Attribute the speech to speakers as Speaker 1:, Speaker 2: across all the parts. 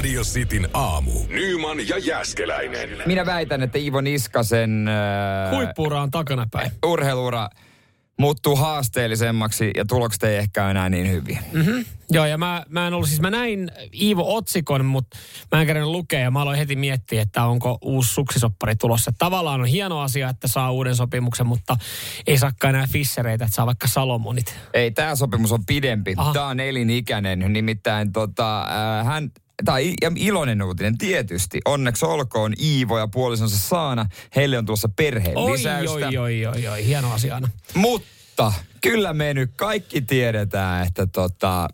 Speaker 1: Radio Cityn aamu. Nyman ja Jäskeläinen.
Speaker 2: Minä väitän, että Ivo Niskasen äh,
Speaker 3: Huippuura on takanapäin.
Speaker 2: urheiluura muuttuu haasteellisemmaksi ja tulokset ei ehkä enää niin hyviä.
Speaker 3: Mm-hmm. Joo, ja mä, mä en ollut, siis mä näin Iivo otsikon, mutta mä en kerran lukea ja mä aloin heti miettiä, että onko uusi suksisoppari tulossa. Tavallaan on hieno asia, että saa uuden sopimuksen, mutta ei saakaan enää fissereitä, että saa vaikka Salomonit.
Speaker 2: Ei, tämä sopimus on pidempi.
Speaker 3: Aha.
Speaker 2: Tämä on elinikäinen. Nimittäin tota, äh, hän, tai iloinen uutinen tietysti. Onneksi olkoon Iivo ja puolisonsa Saana. Heille on tulossa perheen
Speaker 3: Oi,
Speaker 2: lisäystä.
Speaker 3: oi, oi, oi, oi, hieno asia.
Speaker 2: Mutta kyllä me nyt kaikki tiedetään, että tota,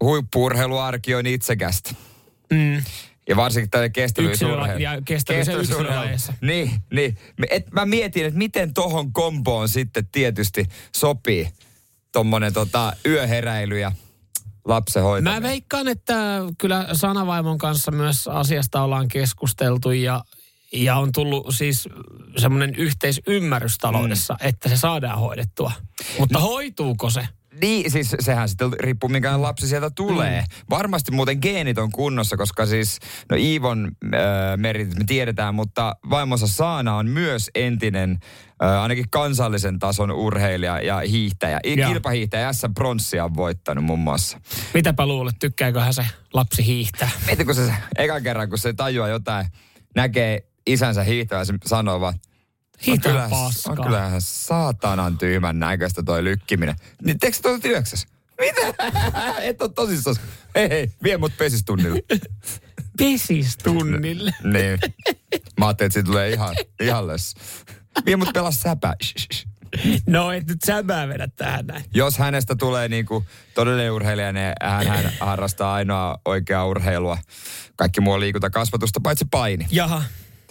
Speaker 2: huippuurheiluarki on itsekästä.
Speaker 3: Mm.
Speaker 2: Ja varsinkin tällä kestävyysurheilu.
Speaker 3: Ja.
Speaker 2: Niin, niin. Et mä mietin, että miten tohon komboon sitten tietysti sopii tommonen tota, yöheräily ja lapsen hoitaminen.
Speaker 3: Mä veikkaan, että kyllä Sanavaimon kanssa myös asiasta ollaan keskusteltu ja, ja on tullut siis semmoinen yhteisymmärrys taloudessa, mm. että se saadaan hoidettua. Mutta hoituuko se?
Speaker 2: Niin, siis sehän sitten riippuu minkälainen lapsi sieltä tulee. Mm. Varmasti muuten geenit on kunnossa, koska siis, no Iivon äh, meritit me tiedetään, mutta vaimonsa Saana on myös entinen, äh, ainakin kansallisen tason urheilija ja hiihtäjä.
Speaker 3: Joo.
Speaker 2: Kilpahiihtäjä S. Pronssia on voittanut muun muassa.
Speaker 3: Mitäpä luulet, tykkääköhän se lapsi hiihtää?
Speaker 2: Mieti, kun se se ekan kerran, kun se tajuaa jotain, näkee isänsä hiihtävän, se sanoo vaan,
Speaker 3: Hiihtää
Speaker 2: on kyllä,
Speaker 3: paskaa.
Speaker 2: on kyllähän saatanan tyhmän näköistä toi lykkiminen. Niin teekö tuota työksäs? Mitä? Et ole tosissaan. Hei hei, vie mut pesistunnille.
Speaker 3: Pesistunnille.
Speaker 2: niin. Mä ajattelin, että siitä tulee ihan, ihan lös. Vie mut pelas säpää.
Speaker 3: No et nyt sämää vedä tähän näin.
Speaker 2: Jos hänestä tulee niinku todellinen urheilija, niin hän, hän harrastaa ainoa oikeaa urheilua. Kaikki muu on liikuntakasvatusta, paitsi paini.
Speaker 3: Jaha,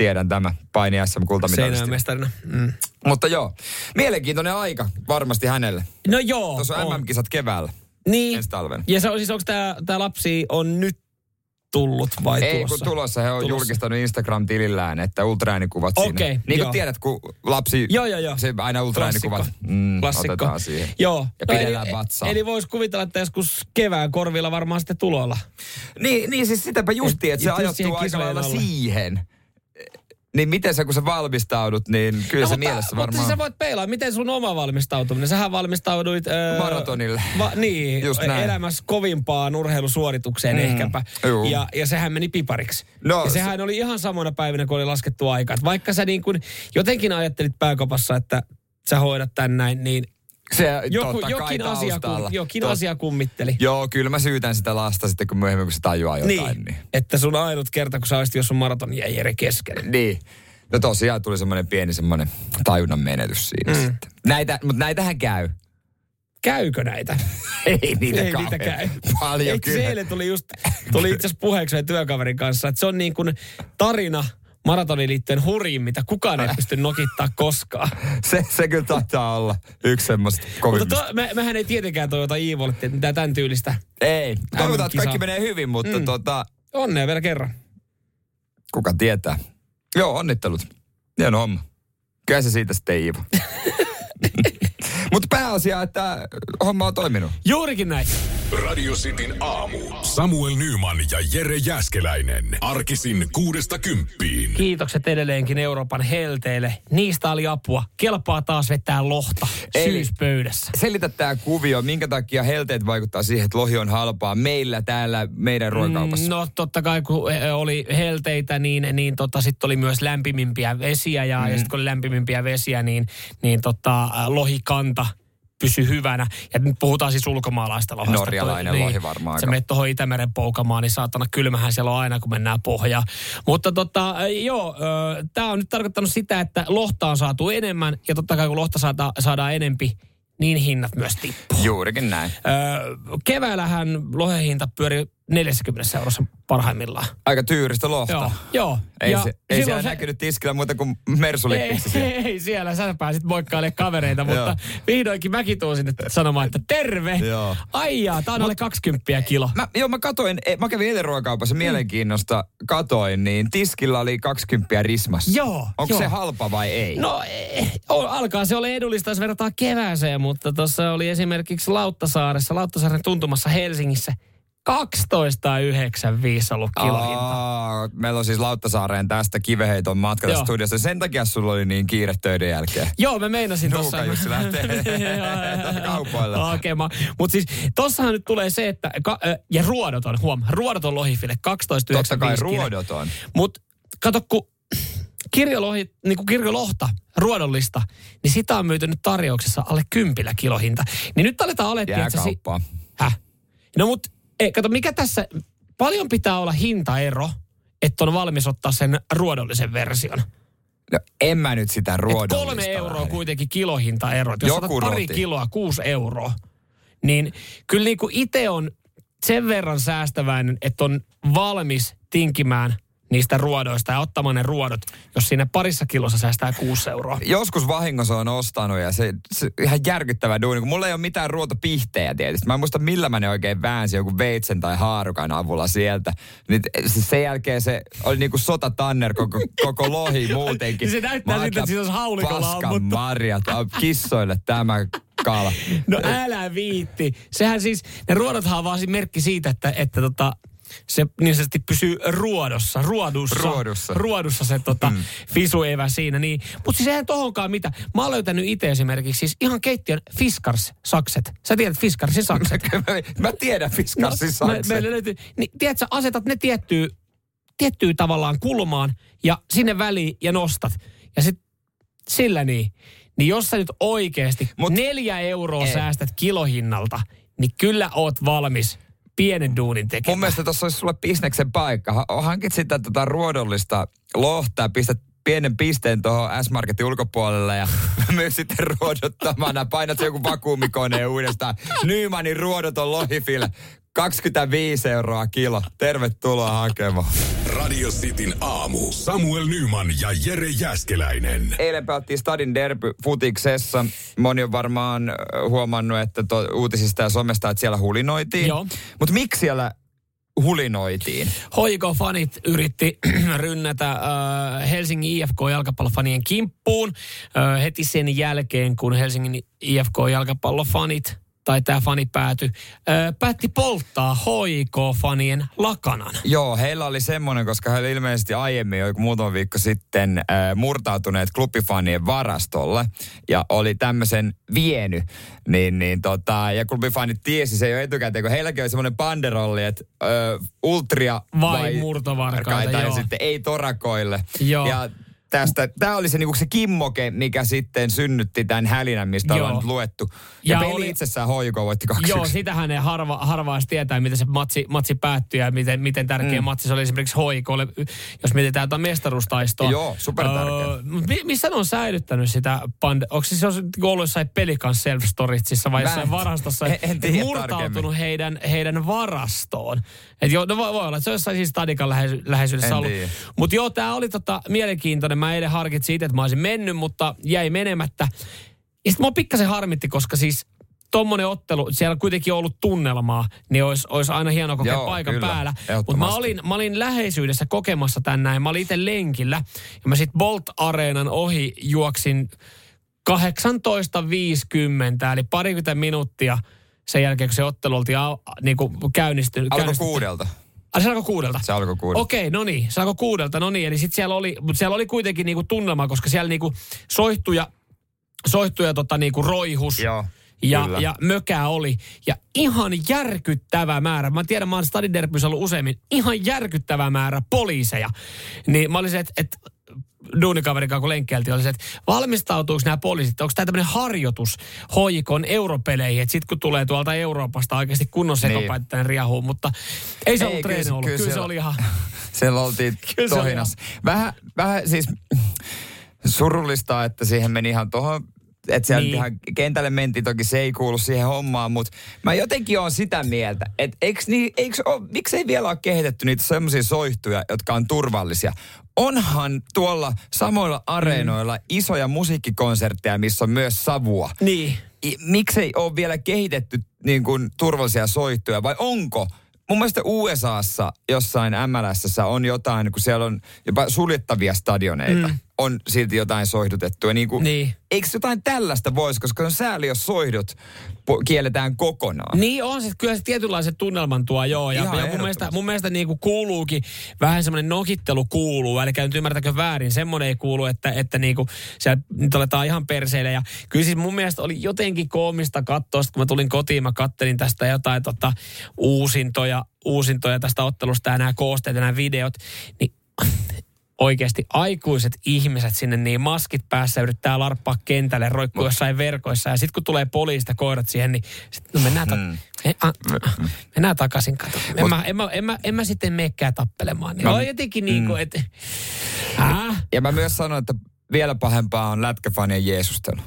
Speaker 2: Tiedän tämä paini SM kultamitalisti.
Speaker 3: mestarina. Mm.
Speaker 2: Mutta joo, mielenkiintoinen aika varmasti hänelle.
Speaker 3: No joo.
Speaker 2: Tuossa on
Speaker 3: on.
Speaker 2: MM-kisat keväällä.
Speaker 3: Niin.
Speaker 2: ensi talvena.
Speaker 3: Ja se on siis, onko tämä tää lapsi on nyt tullut vai
Speaker 2: Ei,
Speaker 3: tulossa?
Speaker 2: kun tulossa he on
Speaker 3: Tulossa.
Speaker 2: julkistanut Instagram-tilillään, että ultraäänikuvat
Speaker 3: Okei,
Speaker 2: siinä. Niin kuin
Speaker 3: joo.
Speaker 2: tiedät, kun lapsi,
Speaker 3: Joo, joo, joo.
Speaker 2: se aina ultraäänikuvat
Speaker 3: Klassikko.
Speaker 2: mm,
Speaker 3: Klassikko.
Speaker 2: otetaan siihen.
Speaker 3: Joo.
Speaker 2: Ja pidellään
Speaker 3: eli,
Speaker 2: vatsaa.
Speaker 3: Eli voisi kuvitella, että joskus kevään korvilla varmaan sitten tulolla.
Speaker 2: Niin, niin siis sitäpä justi,
Speaker 3: Et-
Speaker 2: että se
Speaker 3: et siihen
Speaker 2: ajoittuu aika lailla
Speaker 3: alla.
Speaker 2: siihen. Niin miten sä, kun sä valmistaudut, niin kyllä
Speaker 3: No,
Speaker 2: se
Speaker 3: mutta,
Speaker 2: mielessä
Speaker 3: Mutta
Speaker 2: varmaan...
Speaker 3: siis sä voit peilaa, miten sun oma valmistautuminen? Sähän valmistauduit... Öö,
Speaker 2: Maratonille.
Speaker 3: Va, niin,
Speaker 2: Just näin.
Speaker 3: elämässä kovimpaan urheilusuoritukseen mm, ehkäpä.
Speaker 2: juu.
Speaker 3: Ja, ja sehän meni pipariksi.
Speaker 2: No,
Speaker 3: ja sehän oli ihan samana päivinä, kun oli laskettu aika. Et vaikka sä niin kuin jotenkin ajattelit pääkopassa, että sä hoidat tän näin, niin
Speaker 2: se
Speaker 3: joku,
Speaker 2: totta kai
Speaker 3: jokin, asia,
Speaker 2: taustalla.
Speaker 3: kum, jokin
Speaker 2: Tot-
Speaker 3: asia kummitteli.
Speaker 2: Joo, kyllä mä syytän sitä lasta sitten, kun myöhemmin kun se tajuaa jotain. Niin. niin.
Speaker 3: että sun ainut kerta, kun sä olisit, jos sun maraton jäi eri kesken.
Speaker 2: Niin. No tosiaan tuli semmoinen pieni semmoinen tajunnan menetys siinä mm. sitten. Näitä, mutta näitähän käy.
Speaker 3: Käykö näitä?
Speaker 2: Ei niitä
Speaker 3: Ei niitä käy.
Speaker 2: Paljon
Speaker 3: Eikö se
Speaker 2: kyllä.
Speaker 3: eilen tuli just, tuli itse asiassa puheeksi työkaverin kanssa, että se on niin kuin tarina maratonin liittyen hurjin, mitä kukaan ei pysty nokittaa koskaan.
Speaker 2: Se, se kyllä taitaa olla yksi semmoista
Speaker 3: Mutta
Speaker 2: kovimmista.
Speaker 3: to, me, mehän ei tietenkään toivota Iivolle mitään tämän tyylistä.
Speaker 2: Ei, toivotaan, että kaikki menee hyvin, mutta
Speaker 3: Mm.
Speaker 2: tota,
Speaker 3: Onnea vielä kerran.
Speaker 2: kuka tietää. Joo, onnittelut. Hieno homma. Kyllä se siitä sitten Iivo. mutta pääasia, että homma on toiminut.
Speaker 3: Juurikin näin.
Speaker 1: Radio Cityn aamu. Samuel Nyman ja Jere Jäskeläinen. Arkisin kuudesta kymppiin.
Speaker 3: Kiitokset edelleenkin Euroopan helteille. Niistä oli apua. Kelpaa taas vetää lohta
Speaker 2: Eli-
Speaker 3: syyspöydässä.
Speaker 2: Selitä tämä kuvio, minkä takia helteet vaikuttaa siihen, että lohi on halpaa meillä täällä meidän ruokakaupassa.
Speaker 3: No totta kai kun eh, oli helteitä, niin, niin tota, sitten oli myös lämpimimpiä vesiä ja, mm. ja sitten kun oli lämpimimpiä vesiä, niin, niin tota, lohikanta pysy hyvänä. Ja nyt puhutaan siis ulkomaalaista lohesta.
Speaker 2: Norjalainen lohi varmaan
Speaker 3: Se menet tuohon Itämeren poukamaan, niin saatana kylmähän siellä on aina, kun mennään pohjaan. Mutta tota, äh, joo, tämä on nyt tarkoittanut sitä, että lohta on saatu enemmän. Ja totta kai kun lohta saada, saadaan enempi, niin hinnat myös tippuu.
Speaker 2: Juurikin näin.
Speaker 3: Öö, keväällähän lohen hinta pyöri 40 eurossa parhaimmillaan.
Speaker 2: Aika tyyristä lohta.
Speaker 3: Joo, joo.
Speaker 2: Ei,
Speaker 3: Ja
Speaker 2: se, ei siellä
Speaker 3: se-
Speaker 2: näkynyt tiskillä muuta kuin
Speaker 3: Ei,
Speaker 2: mersulippiksi siellä.
Speaker 3: ei, siellä, sä pääsit moikkailemaan kavereita, mutta vihdoinkin mäkin tuun sinne sanomaan, että terve.
Speaker 2: Joo.
Speaker 3: Ai jaa, tää on alle 20 kilo.
Speaker 2: Mä, joo, mä katoin, eh, mä kävin eilen ruokakaupassa mielenkiinnosta, katoin, niin tiskillä oli 20 rismassa.
Speaker 3: Joo,
Speaker 2: Onko
Speaker 3: joo.
Speaker 2: se halpa vai ei?
Speaker 3: No eh, o- alkaa se olla edullista, jos verrataan kevääseen, mutta tuossa oli esimerkiksi Lauttasaaressa, Lauttasaaren tuntumassa Helsingissä 12,95 ollut kilohinta.
Speaker 2: Aa, meillä on siis Lauttasaareen tästä kiveheiton matka tässä
Speaker 3: Joo.
Speaker 2: studiossa. Sen takia sulla oli niin kiire töiden jälkeen.
Speaker 3: Joo, mä meinasin tossa.
Speaker 2: Nuuka Jussi lähtee kaupoille.
Speaker 3: hakemaan. Mutta siis tossahan nyt tulee se, että, ka, ja ruodoton, huom, ruodoton lohifile 12,95
Speaker 2: Totta kai ruodoton.
Speaker 3: Mutta kato, kun kirjolohi, niin kuin kirjolohta, ruodollista, niin sitä on myyty nyt tarjouksessa alle kympillä kilohinta. Niin nyt aletaan olettiin, että. Si-. Häh? No mut, ei, kato, mikä tässä, paljon pitää olla hintaero, että on valmis ottaa sen ruodollisen version.
Speaker 2: No, en mä nyt sitä
Speaker 3: Et
Speaker 2: ruodollista
Speaker 3: kolme euroa
Speaker 2: lähde.
Speaker 3: kuitenkin kilohintaero. Et Jos
Speaker 2: Joku
Speaker 3: otat pari
Speaker 2: roti.
Speaker 3: kiloa, kuusi euroa, niin kyllä niin kuin itse on sen verran säästäväinen, että on valmis tinkimään niistä ruodoista ja ottamaan ne ruodot, jos siinä parissa kilossa säästää kuusi euroa.
Speaker 2: Joskus vahingossa on ostanut ja se, se ihan järkyttävä duuni, kun mulla ei ole mitään ruotopihtejä tietysti. Mä en muista millä mä ne oikein väänsin joku veitsen tai haarukan avulla sieltä. Niin se- sen jälkeen se oli niinku sotatanner koko, koko lohi muutenkin.
Speaker 3: Se näyttää siltä, että siinä olisi haulikolla
Speaker 2: paskan marjat, kissoille tämä kala.
Speaker 3: No älä viitti. Sehän siis, ne ruodothan on vaan merkki siitä, että, että tota, se niin sanotusti pysyy ruodossa, ruodussa.
Speaker 2: Ruodussa.
Speaker 3: Ruodussa se tota, mm. fisuevä siinä. Niin. Mutta siis eihän tohonkaan mitä. Mä oon löytänyt itse esimerkiksi siis ihan keittiön Fiskars-sakset. Sä tiedät Fiskarsin sakset.
Speaker 2: mä tiedän Fiskarsin
Speaker 3: No, me,
Speaker 2: sakset.
Speaker 3: meillä löytyy, niin, tiedätkö, asetat ne tiettyyn, tiettyyn tavallaan kulmaan ja sinne väliin ja nostat. Ja sitten sillä niin. Niin jos sä nyt oikeasti
Speaker 2: Mut-
Speaker 3: Mut, neljä euroa
Speaker 2: Ei.
Speaker 3: säästät kilohinnalta, niin kyllä oot valmis pienen duunin
Speaker 2: Mun
Speaker 3: tekemään.
Speaker 2: mielestä tuossa olisi sulle bisneksen paikka. Ha- Hankit sitä tota ruodollista lohtaa, pistät pienen pisteen tuohon S-Marketin ulkopuolelle ja myy sitten ruodottamana. Painat joku vakuumikoneen uudestaan. Nymanin ruodoton lohifile. 25 euroa kilo. Tervetuloa hakemaan.
Speaker 1: Radio Cityn aamu. Samuel Nyman ja Jere Jäskeläinen.
Speaker 2: Eilen pelattiin Stadin derby futiksessa. Moni on varmaan huomannut, että to, uutisista ja somesta, että siellä hulinoitiin.
Speaker 3: Joo.
Speaker 2: Mutta miksi siellä hulinoitiin?
Speaker 3: Hoiko-fanit yritti rynnätä äh, Helsingin IFK-jalkapallofanien kimppuun äh, heti sen jälkeen, kun Helsingin IFK-jalkapallofanit tai tämä fani pääty, äh, päätti polttaa HIK-fanien lakanan.
Speaker 2: Joo, heillä oli semmoinen, koska he oli ilmeisesti aiemmin jo joku muutama viikko sitten äh, murtautuneet klubifanien varastolle ja oli tämmöisen vieny. Niin, niin tota, ja klubifanit tiesi se jo etukäteen, kun heilläkin oli semmoinen banderolli, että äh, ultria
Speaker 3: Vai murtovarkaita,
Speaker 2: ja
Speaker 3: joo.
Speaker 2: sitten ei torakoille.
Speaker 3: Joo.
Speaker 2: Ja tästä, tämä oli se, niinku se kimmoke, mikä sitten synnytti tämän hälinän, mistä
Speaker 3: Joo.
Speaker 2: ollaan nyt luettu. Ja,
Speaker 3: Ja
Speaker 2: peli
Speaker 3: oli-
Speaker 2: itsessään hoiko voitti 2
Speaker 3: Joo, sitähän ne harva, harva edes tietää, miten se matsi, matsi päättyi ja miten, miten tärkeä mm. matsi se oli esimerkiksi hoikolle, jos mietitään jotain mestaruustaistoa.
Speaker 2: Joo, supertärkeä.
Speaker 3: mut mi- missä ne on säilyttänyt sitä pand... Onko siis se ollut jossain Pelikan self storitsissa vai jossain varastossa?
Speaker 2: en- en tiedä
Speaker 3: murtautunut
Speaker 2: tarkemmin.
Speaker 3: heidän, heidän varastoon. Et joo, no voi, voi olla, että se on jossain siis Stadikan läheisy- läheisyydessä
Speaker 2: En
Speaker 3: ollut. Mutta joo, tämä oli tota mielenkiintoinen. Mä eilen harkitsin itse, että mä olisin mennyt, mutta jäi menemättä. Ja sitten mua pikkasen harmitti, koska siis tommonen ottelu, siellä kuitenkin on ollut tunnelmaa, niin olisi, olisi aina hieno kokea
Speaker 2: Joo,
Speaker 3: paikan
Speaker 2: kyllä,
Speaker 3: päällä. Mutta mä olin, mä olin läheisyydessä kokemassa tän näin. Mä olin itse lenkillä ja mä sitten Bolt Areenan ohi juoksin 18.50, eli parikymmentä minuuttia sen jälkeen, kun se ottelu oltiin au, niin kuin käynnistynyt.
Speaker 2: Alkoi
Speaker 3: käynnistynyt.
Speaker 2: kuudelta.
Speaker 3: Ai se alkoi kuudelta?
Speaker 2: Se alkoi kuudelta.
Speaker 3: Okei, no niin. Se alkoi kuudelta, no niin. Eli sitten siellä oli, mutta siellä oli kuitenkin niinku tunnelma, koska siellä niinku soihtuja, soihtuja tota niinku roihus.
Speaker 2: Joo,
Speaker 3: Ja,
Speaker 2: kyllä.
Speaker 3: ja mökää oli. Ja ihan järkyttävä määrä. Mä tiedän, mä oon Stadin Derbyssä ollut useammin. Ihan järkyttävä määrä poliiseja. Niin mä olisin, että et, duunikaveri kanssa, kun lenkkeiltiin, oli se, että valmistautuuko nämä poliisit, onko tämä tämmöinen harjoitus hoikon europeleihin, että sitten kun tulee tuolta Euroopasta oikeasti kunnon
Speaker 2: Niin.
Speaker 3: sekopäittäinen riahuu, mutta ei se
Speaker 2: Ei,
Speaker 3: ollut
Speaker 2: kyllä
Speaker 3: treeni ollut.
Speaker 2: kyllä
Speaker 3: Kyllä, se oli ihan...
Speaker 2: Siellä oltiin
Speaker 3: Kyllä se oli
Speaker 2: tohinas. Vähän, vähän siis surullista, että siihen meni ihan tuohon että siellä
Speaker 3: Niin.
Speaker 2: niin. ihan kentälle mentiin, toki se ei kuulu siihen hommaan, mutta mä jotenkin oon sitä mieltä, että eiks niin, eiks oo, miksei vielä ole kehitetty niitä semmoisia soihtuja, jotka on turvallisia. Onhan tuolla samoilla areenoilla mm. isoja musiikkikonsertteja, missä on myös savua.
Speaker 3: Niin.
Speaker 2: I- miksei ole vielä kehitetty niin kuin, turvallisia soihtuja vai onko? Mun mielestä USAssa jossain MLSssä on jotain, kun siellä on jopa suljettavia stadioneita, mm. on silti jotain soihdutettua. Niin kuin,
Speaker 3: Niin.
Speaker 2: Eikö jotain tällaista voisi, koska on sääli, jos soihdut kielletään kokonaan.
Speaker 3: Niin on se, kyllä se tietynlaisen tunnelman tuo, joo. Ja,
Speaker 2: Ihan
Speaker 3: ja mun mielestä, mun mielestä niin kuin kuuluukin, vähän semmoinen nokittelu kuuluu, eli nyt ymmärtäkö väärin, semmoinen ei kuulu, että, että niin kuin siellä nyt aletaan ihan perseille. Ja kyllä siis mun mielestä oli jotenkin koomista katsoa, kun mä tulin kotiin, mä kattelin tästä jotain tota, uusintoja, uusintoja tästä ottelusta ja nämä koosteet ja nämä videot, niin oikeasti aikuiset ihmiset sinne niin maskit päässä yrittää larppaa kentälle, roikkuu jossain verkoissa ja sitten kun tulee poliisista koirat siihen, niin sit, no mennään, ta-
Speaker 2: Mm.
Speaker 3: me, a, a, mennään takaisin kato. En, mä, en, mä, en, mä, en mä sitten meekään tappelemaan. Niin
Speaker 2: Mä-
Speaker 3: on jotenkin niin kuin,
Speaker 2: Mm.
Speaker 3: että... Äh?
Speaker 2: Ja mä myös sanon, että vielä pahempaa on lätkäfanien jeesustelu.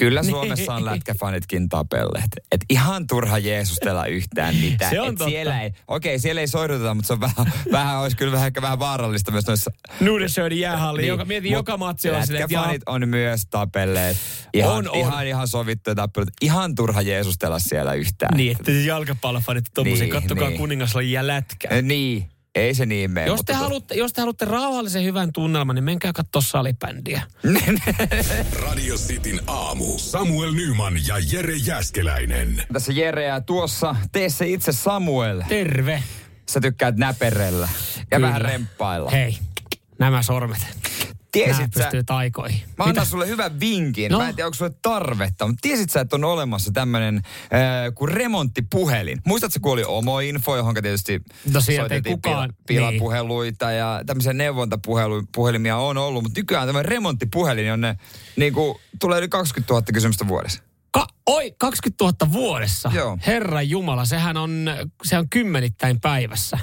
Speaker 2: Kyllä. Suomessa on lätkäfanitkin tapelleet. Et ihan turha jeesustella yhtään mitään.
Speaker 3: Se on
Speaker 2: Et
Speaker 3: totta.
Speaker 2: siellä ei, okei, siellä ei soiduteta, mutta se on vähän, vähän olisi kyllä vähän, ehkä vähän vaarallista myös noissa...
Speaker 3: Nudesöidin jäähalli, niin, joka, mieti
Speaker 2: mut
Speaker 3: joka matsi on silleen,
Speaker 2: lätkäfanit on myös tapelleet. Ihan,
Speaker 3: On, on.
Speaker 2: ihan, ihan sovittuja tappelut. Ihan turha jeesustella siellä yhtään.
Speaker 3: niin, että siis jalkapallofanit tommosia,
Speaker 2: Niin,
Speaker 3: kattokaa
Speaker 2: niin.
Speaker 3: kuningaslajia lätkää.
Speaker 2: Niin, ei se niin mene.
Speaker 3: Jos
Speaker 2: mutta
Speaker 3: te, haluatte, jos te haluatte rauhallisen hyvän tunnelman, niin menkää katsoa salibändiä.
Speaker 1: Radio Cityn aamu. Samuel Nyman ja Jere Jäskeläinen.
Speaker 2: Tässä Jere ja tuossa tee se itse Samuel.
Speaker 3: Terve.
Speaker 2: Sä tykkäät näperellä ja
Speaker 3: Kyllä.
Speaker 2: vähän remppailla.
Speaker 3: Hei, nämä sormet.
Speaker 2: Tiesit sä,
Speaker 3: pystyy taikoihin.
Speaker 2: mä annan sulle hyvän vinkin.
Speaker 3: No.
Speaker 2: Mä en tiedä, onko sulle tarvetta, mutta tiesit sä, että on olemassa tämmönen äh, kuin remonttipuhelin. Muistatko, kun oli Omo-info, johon tietysti
Speaker 3: No
Speaker 2: soitettiin
Speaker 3: kukaan-
Speaker 2: pila- pilapuheluita ja tämmöisiä neuvontapuhelimia on ollut, mutta nykyään tämmöinen remonttipuhelin, jonne niin kuin, tulee yli 20 000 kysymystä vuodessa.
Speaker 3: Ka- oi, 20 000 vuodessa.
Speaker 2: Joo.
Speaker 3: Herra Jumala, sehän on, se on kymmenittäin päivässä.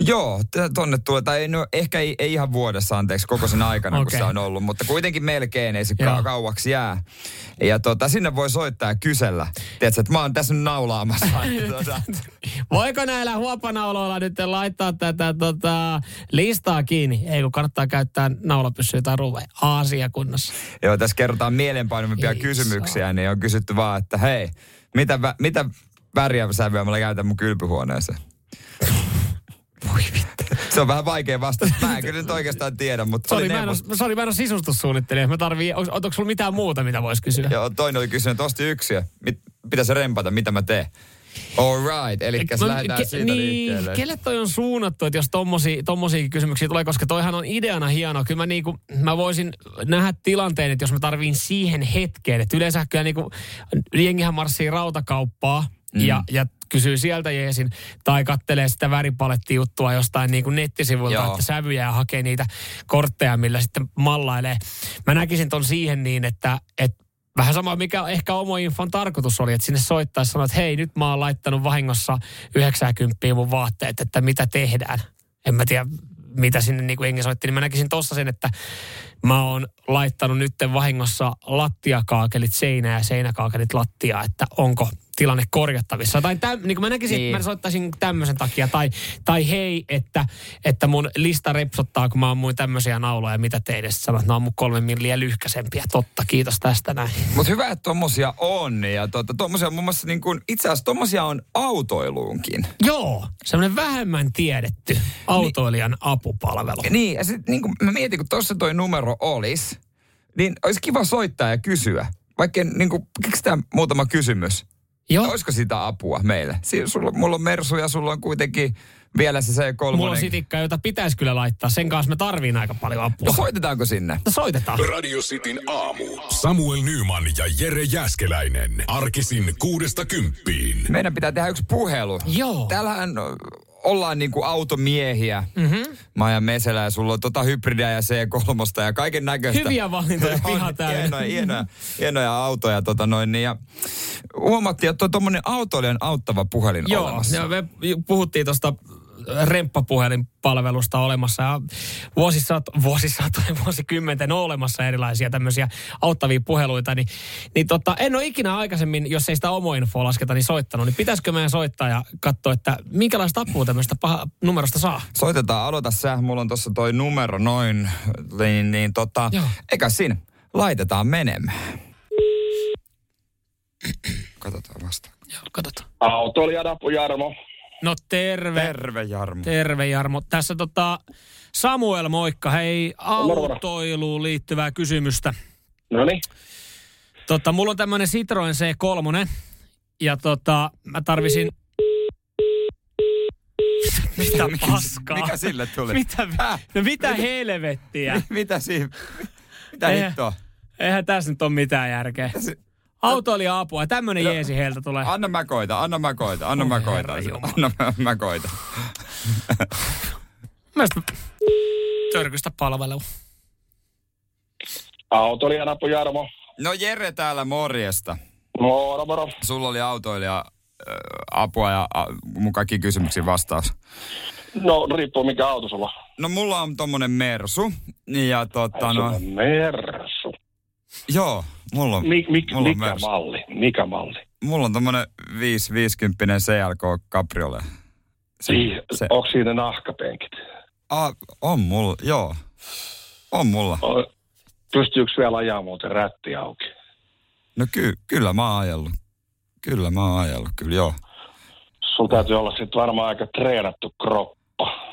Speaker 2: Joo, tonne tulee, tai ei, no, ehkä ei, ei ihan vuodessa, anteeksi, koko sen aikana, okay. kun se on ollut, mutta kuitenkin melkein ei se
Speaker 3: Joo.
Speaker 2: ka- kauaksi jää. Ja tota, sinne voi soittaa ja kysellä. Tiedätkö, että mä oon tässä naulaamassa. tota,
Speaker 3: Voiko näillä huopanauloilla nyt laittaa tätä tota, listaa kiinni? Ei kun kannattaa käyttää naulapyssyä tai ruveja. Asia kunnossa.
Speaker 2: joo, tässä kerrotaan mielenpainuvia
Speaker 3: Ei
Speaker 2: kysymyksiä, niin on kysytty vaan, että hei, mitä, vä- mitä väriä sävyä mä käytän mun kylpyhuoneeseen? Se on vähän vaikea vastata. Mä en kyllä nyt oikeastaan tiedä, mutta
Speaker 3: Sori, mä en ole, sorry, mä en ole sisustussuunnittelija. Mä tarvii, onko, onko sulla mitään muuta, mitä voisi kysyä?
Speaker 2: Joo, toinen oli kysynyt, että osti yksi ja mit, pitäisi rempata, mitä mä teen. All right, eli
Speaker 3: No,
Speaker 2: lähdetään
Speaker 3: ke-
Speaker 2: siitä
Speaker 3: niin,
Speaker 2: liikkeelle.
Speaker 3: kelle toi on suunnattu, että jos tommosia, tommosiakin kysymyksiä tulee, koska toihan on ideana hieno. Kyllä mä, niinku, mä voisin nähdä tilanteen, että jos mä tarviin siihen hetkeen, että yleensä kyllä niinku, jengihän marssii rautakauppaa mm. ja, ja kysyy sieltä jeesin, tai kattelee sitä väripalettajuttua jostain niinku nettisivuilta,
Speaker 2: Joo.
Speaker 3: että sävyjä ja hakee niitä kortteja, millä sitten mallailee. Mä näkisin ton siihen niin, että, että Vähän sama, mikä ehkä Omo-infon tarkoitus oli, että sinne soittaisi sanoa, että hei, nyt mä oon laittanut vahingossa 90 mun vaatteet, että mitä tehdään. En mä tiedä, mitä sinne niin kuin soitti, niin mä näkisin tossa sen, että mä oon laittanut nytten vahingossa lattiakaakelit seinään ja seinäkaakelit lattiaa, että onko tilanne korjattavissa. Tai täm, niin kuin mä näkisin,
Speaker 2: Niin.
Speaker 3: että mä soittaisin tämmöisen takia. Tai, tai hei, että, että mun lista repsottaa, kun mä ammuin tämmöisiä nauloja, mitä teidän sanot, että ne on mun kolme milliä lyhkäsempiä. Totta, kiitos tästä näin.
Speaker 2: Mutta hyvä, että tommosia on. Ja tota, tommosia on muun muassa niin kuin, itse asiassa tommosia on autoiluunkin.
Speaker 3: Joo, semmoinen vähemmän tiedetty autoilijan apupalvelu.
Speaker 2: Niin, ja sit niin kuin mä mietin, kun tossa toi numero olisi, niin olisi kiva soittaa ja kysyä. Vaikka niin kuin, keksitään muutama kysymys.
Speaker 3: Joo,
Speaker 2: Olisiko sitä apua meille? Si- sulla, mulla on Mersu ja sulla on kuitenkin vielä se C3.
Speaker 3: mulla on sitikka, jota pitäisi kyllä laittaa. Sen kanssa me tarviin aika paljon apua.
Speaker 2: No soitetaanko sinne?
Speaker 3: No soitetaan.
Speaker 1: Radio Cityn aamu. Samuel Nyman ja Jere Jäskeläinen. Arkisin kuudesta kymppiin.
Speaker 2: Meidän pitää tehdä yksi puhelu.
Speaker 3: Joo.
Speaker 2: Täällähän ollaan niinku automiehiä. Mm-hmm. Maja Meselä ja sulla on tota hybridiä ja C3 ja kaiken näköistä.
Speaker 3: Hyviä valintoja piha täynnä.
Speaker 2: hienoja, hienoja, hienoja autoja tota noin. Niin, ja huomattiin, että on tuommoinen autoilijan auttava puhelin
Speaker 3: Joo,
Speaker 2: olemassa.
Speaker 3: ja me puhuttiin tuosta remppapuhelinpalvelusta olemassa ja vuosisat, vuosisatojen, vuosikymmenten on olemassa erilaisia tämmöisiä auttavia puheluita, niin, niin tota, en ole ikinä aikaisemmin, jos ei sitä omoinfoa lasketa, niin soittanut, niin pitäisikö meidän soittaa ja katsoa, että minkälaista apua tämmöistä paha, numerosta saa?
Speaker 2: Soitetaan, aloita sä. Mulla on tuossa toi numero noin, niin, niin tota,
Speaker 3: Joo.
Speaker 2: eikä siinä. Laitetaan menemään. Katsotaan vasta.
Speaker 3: Joo, katsotaan.
Speaker 4: Autoilija Dapu Jarmo.
Speaker 3: No terve.
Speaker 2: Terve Jarmo.
Speaker 3: Terve Jarmo. Tässä tota Samuel, moikka. Hei, autoiluun liittyvää kysymystä.
Speaker 4: No niin.
Speaker 3: Tota, mulla on tämmönen Citroen C3 ja tota, mä tarvisin... Mitä
Speaker 2: Mikä-
Speaker 3: paskaa?
Speaker 2: mikä sille tuli?
Speaker 3: Mitä,
Speaker 2: Häh?
Speaker 3: no mitä helvettiä?
Speaker 2: Mitä siinä? Mitä
Speaker 3: Eihän-
Speaker 2: hittoa?
Speaker 3: Eihän tässä nyt ole mitään järkeä. Autoilija apua. Tämmönen jeesi heiltä tulee.
Speaker 2: Anna mä koita, anna mä koita, anna
Speaker 3: Oi
Speaker 2: mä koita. Anna mä, mä koita.
Speaker 3: Mielestä törkystä palvelu.
Speaker 4: Autoilija Dapu Jarmo.
Speaker 2: No Jere täällä morjesta.
Speaker 4: Moro, moro.
Speaker 2: Sulla oli autoilija äh, apua ja äh, mun kaikki kysymyksiin vastaus.
Speaker 4: No, riippuu mikä auto sulla on.
Speaker 2: No mulla on tommonen Mersu. Ja tota no,
Speaker 4: on Mersu.
Speaker 2: Joo, mulla on,
Speaker 4: Mik, mik,
Speaker 2: mulla on
Speaker 4: mikä
Speaker 2: Mersu.
Speaker 4: malli? Mikä malli?
Speaker 2: Mulla on tommonen 550 CLK Cabriolet. Se, se,
Speaker 4: Onko siinä nahkapenkit?
Speaker 2: a, on mulla, joo. On mulla.
Speaker 4: O- Pystyykö vielä ajaa muuten rätti auki?
Speaker 2: No ky, kyllä mä oon ajellut. Kyllä mä oon ajellut, kyllä joo.
Speaker 4: Sulla täytyy olla sitten varmaan aika treenattu kroppa.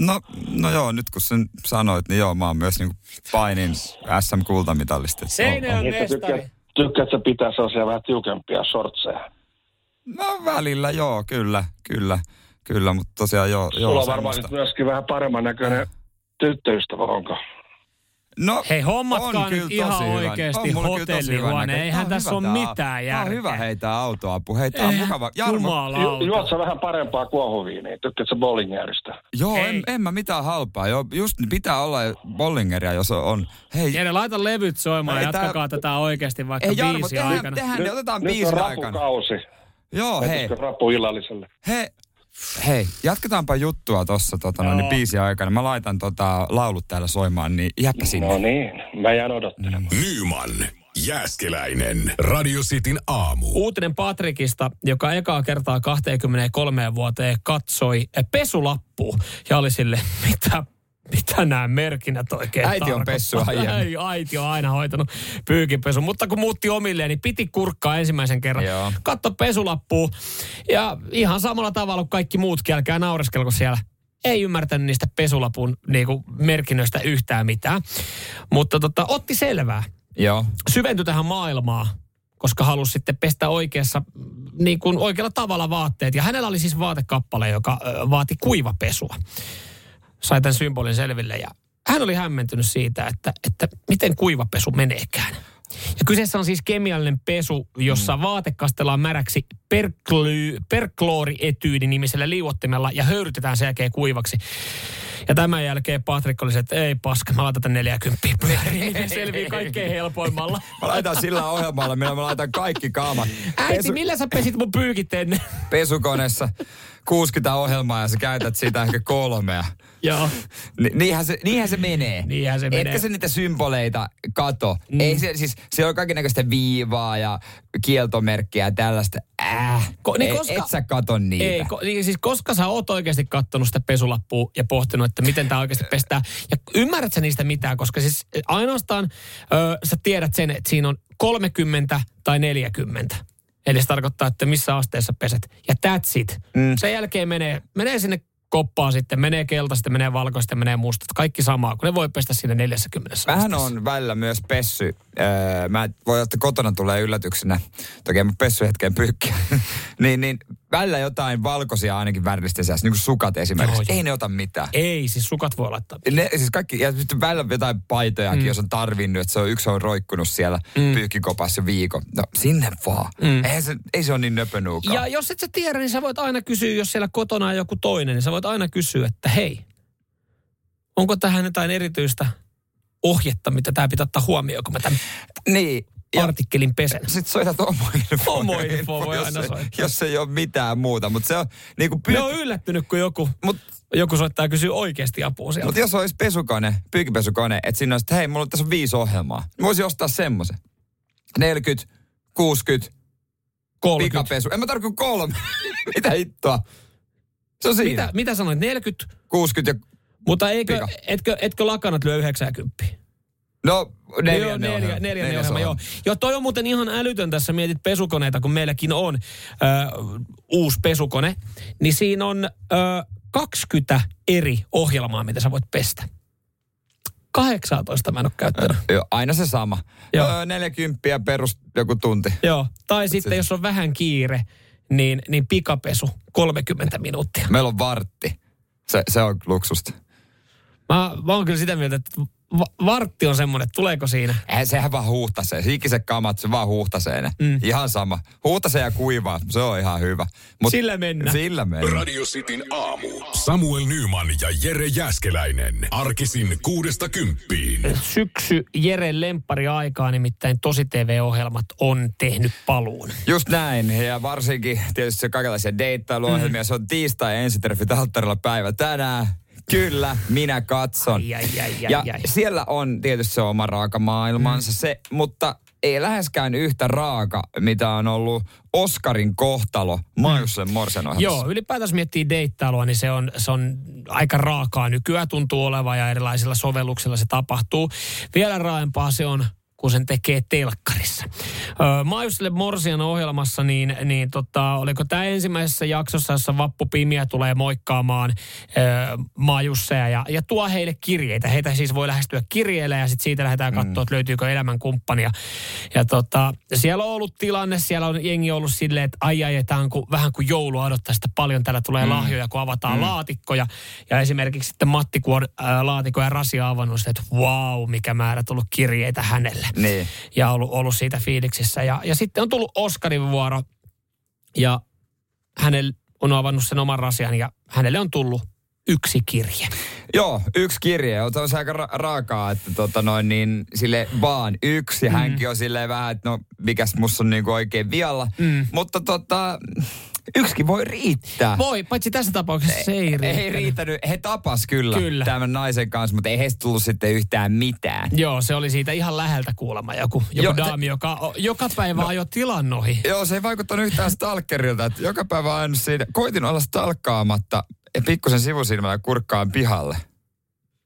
Speaker 2: No, no joo, nyt kun sen sanoit, niin joo, mä oon myös niinku painin SM-kultamitalista.
Speaker 3: Seinäjoen
Speaker 4: Niin, että
Speaker 3: mestari.
Speaker 4: tykkäät, tykkäät sä pitää sellaisia vähän tiukempia shortseja?
Speaker 2: No välillä joo, kyllä, kyllä, kyllä, mutta tosiaan joo, joo
Speaker 4: Sulla on varmaan nyt myöskin vähän paremman näköinen tyttöystävä, onko?
Speaker 2: No,
Speaker 3: Hei, hommatkaa
Speaker 2: on
Speaker 3: nyt ihan
Speaker 2: On hyvä
Speaker 3: hotellihuone. Eihän
Speaker 2: Tää on
Speaker 3: tässä ole
Speaker 2: tää-
Speaker 3: mitään
Speaker 2: Tää on
Speaker 3: järkeä.
Speaker 2: hyvä heittää autoapu. Hei, tää on
Speaker 3: Eihän
Speaker 2: mukava. Jarmo.
Speaker 4: Ju, juot sä vähän parempaa kuohuviiniä? Tykkäät sä bowlingjärjestä?
Speaker 2: joo,
Speaker 3: Hei.
Speaker 2: en, en, mä mitään halpaa. Joo, just pitää olla Bollingeria, jos on. Hei,
Speaker 3: Jere, laita levyt soimaan
Speaker 2: Ei,
Speaker 3: ja
Speaker 2: tää-
Speaker 3: jatkakaa tätä oikeasti vaikka
Speaker 2: ei Jarmo,
Speaker 3: biisi
Speaker 2: tehdään,
Speaker 3: aikana.
Speaker 2: tehdään, ne otetaan
Speaker 4: nyt on
Speaker 2: biisin aikana.
Speaker 4: rapukausi.
Speaker 2: Joo, hei,
Speaker 4: illalliselle?
Speaker 2: Hei, jatketaanpa juttua tossa tota, no, niin biisin aikana. Mä laitan tota, laulut täällä soimaan, niin jääpä sinne.
Speaker 4: No niin, mä jään odottelemaan.
Speaker 1: Nyman, Jääskeläinen, Radio Cityn aamu.
Speaker 3: Uutinen Patrikista, joka ekaa kertaa 23 vuoteen katsoi pesulappua ja oli sille, mitä mitä nämä merkinnät oikein
Speaker 2: Äiti on pessyt aiemmin.
Speaker 3: Äi, äiti on aina hoitanut pyykinpesun, mutta kun muutti omilleen, niin piti kurkkaa ensimmäisen kerran.
Speaker 2: Joo.
Speaker 3: Katso pesulappua ja ihan samalla tavalla kuin kaikki muutkin, älkää naureskelko siellä. Ei ymmärtänyt niistä pesulapun niinku, merkinnöistä yhtään mitään, mutta tota, otti selvää
Speaker 2: Joo,
Speaker 3: syventyi tähän maailmaan, koska halusi sitten pestä oikeassa, niin kuin oikealla tavalla vaatteet. Ja hänellä oli siis vaatekappale, joka vaati kuivapesua. Sai tämän symbolin selville ja hän oli hämmentynyt siitä, että, että miten kuivapesu meneekään. Ja kyseessä on siis kemiallinen pesu, jossa mm. vaate kastellaan märäksi perkly, perkloorietyydi nimisellä liuottimella ja höyrytetään sen jälkeen kuivaksi. Ja tämän jälkeen Patrik oli se, että ei paska, mä laitan tän 40 pyöriin, niin selvii kaikkein helpoimmalla.
Speaker 2: mä laitan sillä ohjelmalla, millä mä laitan kaikki kaamat.
Speaker 3: Äiti, millä sä pesit mun pyykit ennen?
Speaker 2: pesukoneessa 60 ohjelmaa ja sä käytät siitä ehkä kolmea.
Speaker 3: Joo.
Speaker 2: Ni, niinhän, se, niinhän se menee.
Speaker 3: Niinhän se menee.
Speaker 2: Etkä se niitä symboleita kato. Mm. Ei se, siis, se on kaikennäköistä viivaa ja kieltomerkkiä ja tällaista. Äh,
Speaker 3: Ko- niin
Speaker 2: ei,
Speaker 3: koska-
Speaker 2: et sä kato niitä.
Speaker 3: Ei, ko, niin siis koska sä oot oikeasti kattonut sitä pesulappua ja pohtinut, että miten tämä oikeasti pestää. Ja ymmärrät sä niistä mitään, koska siis ainoastaan ö, sä tiedät sen, että siinä on 30 tai 40. Eli se tarkoittaa, että missä asteessa peset. Ja that's it. Mm. Sen jälkeen menee, menee sinne koppaan sitten, menee kelta, sitten menee valko, sitten menee musta. Kaikki samaa, kun ne voi pestä siinä 40
Speaker 2: Mähän
Speaker 3: asteessa.
Speaker 2: on välillä myös pessy. Öö, mä voi olla, että kotona tulee yllätyksenä. Toki mä pessy hetken pyykkiä. niin, niin välillä jotain valkoisia ainakin seassa, niin kuin sukat esimerkiksi.
Speaker 3: Joo, joo.
Speaker 2: Ei ne ota mitään.
Speaker 3: Ei, siis sukat voi laittaa.
Speaker 2: Ne, siis kaikki, ja sitten välillä jotain paitojakin, mm. jos on tarvinnut, että se on, yksi on roikkunut siellä mm. pyykkikopassa viikon. No sinne vaan. Mm. Ei, se, ei se ole niin nöpönuukaan.
Speaker 3: Ja jos et sä tiedä, niin sä voit aina kysyä, jos siellä kotona on joku toinen, niin sä voit aina kysyä, että hei, onko tähän jotain erityistä ohjetta, mitä tämä pitää ottaa huomioon, kun mä tämän...
Speaker 2: Niin,
Speaker 3: artikkelin pesän.
Speaker 2: Sitten soitat oma info.
Speaker 3: Oma info voi
Speaker 2: jos,
Speaker 3: aina soittaa.
Speaker 2: Jos ei ole mitään muuta, mutta se on niinku
Speaker 3: Ne
Speaker 2: pyy-
Speaker 3: on yllättynyt, kun joku,
Speaker 2: Mut,
Speaker 3: joku soittaa ja kysyy oikeasti apua sieltä.
Speaker 2: mutta jos olisi pesukone, pyykipesukone, että siinä olisi, että hei, mulla on tässä on viisi ohjelmaa. Mä voisin ostaa semmoisen. 40, 60,
Speaker 3: 30.
Speaker 2: pikapesu. En mä tarkoita kolme. Mitä hittoa? Se on siinä.
Speaker 3: Mitä, mitä sanoit? 40?
Speaker 2: 60 ja...
Speaker 3: Mutta eikö,
Speaker 2: Pika.
Speaker 3: etkö, etkö lakanat lyö 90?
Speaker 2: No, neljä,
Speaker 3: joo, neljä, neljä, neljä ohjelma, joo. Joo, toi on muuten ihan älytön tässä, mietit pesukoneita, kun meilläkin on ö, uusi pesukone, niin siinä on ö, 20 eri ohjelmaa, mitä sä voit pestä. 18 mä en ole käyttänyt.
Speaker 2: Joo, aina se sama.
Speaker 3: Joo.
Speaker 2: Joo. 40 perus joku tunti.
Speaker 3: Joo, tai sitten jos on vähän kiire, niin, niin pikapesu 30 minuuttia.
Speaker 2: Meillä on vartti. Se, se on luksusta.
Speaker 3: Mä, mä oon kyllä sitä mieltä, että va- vartti on semmoinen, että tuleeko siinä.
Speaker 2: Eihän sehän vaan huuhtasee. Hikiset kamat, se vaan huuhtasee ne.
Speaker 3: Mm.
Speaker 2: Ihan sama. Huuhtasee ja kuivaa, se on ihan hyvä. Mut
Speaker 3: Sillä mennään.
Speaker 2: Sillä mennään.
Speaker 1: Radio Cityn aamu. Samuel Nyman ja Jere Jäskeläinen. Arkisin kuudesta kymppiin.
Speaker 3: Syksy Jere Lemppari aikaa, nimittäin Tosi TV-ohjelmat on tehnyt paluun.
Speaker 2: Just näin. Ja varsinkin tietysti se kaikenlaisia deittailuohjelmia. Mm. Se on tiistai ensitreffit alttarilla päivä tänään. Kyllä, minä katson.
Speaker 3: Ai, ai, ai,
Speaker 2: ja
Speaker 3: ai, ai.
Speaker 2: siellä on tietysti se oma raakamaailmansa, mm. se, mutta ei läheskään yhtä raaka, mitä on ollut Oscarin kohtalo Majussen Morsen ohjelmassa.
Speaker 3: Joo, ylipäätänsä miettii deittailua, niin se on, se on aika raakaa nykyään tuntuu olevan ja erilaisilla sovelluksilla se tapahtuu. Vielä raaempaa se on kun sen tekee telkkarissa. Öö, Morsian ohjelmassa, niin, niin tota, oliko tämä ensimmäisessä jaksossa, jossa Vappu Pimiä tulee moikkaamaan öö, Maajusseja ja, ja tuo heille kirjeitä. Heitä siis voi lähestyä kirjeellä ja sitten siitä lähdetään katsoa, mm. että löytyykö elämän kumppania. Ja tota, siellä on ollut tilanne, siellä on jengi ollut silleen, että ai ai, tämä on kuin, vähän kuin joulua odottaa sitä paljon. Täällä tulee mm. lahjoja, kun avataan mm. laatikkoja. Ja esimerkiksi sitten Matti, kun on ää, laatikko ja Rasia avannut, että wow, mikä määrä tullut kirjeitä hänelle.
Speaker 2: Niin.
Speaker 3: Ja ollut, ollut siitä fiiliksissä. Ja, ja sitten on tullut Oskarin vuoro ja hänellä on avannut sen oman rasian ja hänelle on tullut yksi kirje.
Speaker 2: Joo, yksi kirje. On se aika ra- raakaa, että tota noin niin, sille vaan yksi. Ja mm. hänkin on silleen vähän, että no mikäs musta on niinku oikein vialla.
Speaker 3: Mm.
Speaker 2: Mutta tota, yksikin voi riittää.
Speaker 3: Voi, paitsi tässä tapauksessa se ei riittänyt.
Speaker 2: Ei riittänyt. He tapas kyllä,
Speaker 3: Kyllä.
Speaker 2: tämän naisen kanssa, mutta ei heistä tullut sitten yhtään mitään.
Speaker 3: Joo, se oli siitä ihan läheltä kuulemma joku, joku
Speaker 2: Joo,
Speaker 3: daami, joka o- joka päivä no. ajoi tilan ohi.
Speaker 2: Joo, se ei vaikuttanut yhtään stalkerilta. Että joka päivä aina siinä. Koitin olla stalkkaamatta pikkusen sivusilmällä kurkkaan pihalle.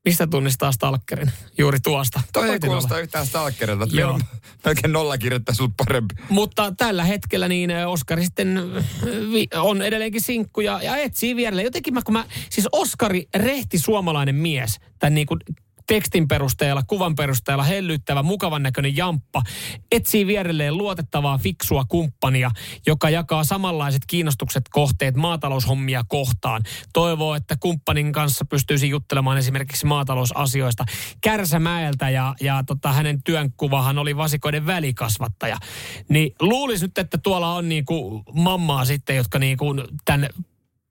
Speaker 3: Mistä tunnistaa stalkerin? Juuri tuosta.
Speaker 2: Toi ei kuulosta yhtään stalkerilta. Että
Speaker 3: Joo.
Speaker 2: melkein- nolla kirjoittaisi ollut parempi.
Speaker 3: Mutta tällä hetkellä niin ö, Oskari sitten vi- on edelleenkin sinkku ja, ja etsii vierelle. Jotenkin mä, kun mä, siis Oskari rehti suomalainen mies, tämän niin kuin tekstin perusteella, kuvan perusteella hellyttävä, mukavan näköinen jamppa, etsii vierelleen luotettavaa, fiksua kumppania, joka jakaa samanlaiset kiinnostukset kohteet maataloushommia kohtaan. Toivoo, että kumppanin kanssa pystyisi juttelemaan esimerkiksi maatalousasioista. Kärsämäeltä ja, ja tota, hänen työnkuvahan oli vasikoiden välikasvattaja. Niin luulisi nyt, että tuolla on niinku mammaa sitten, jotka niinku tämän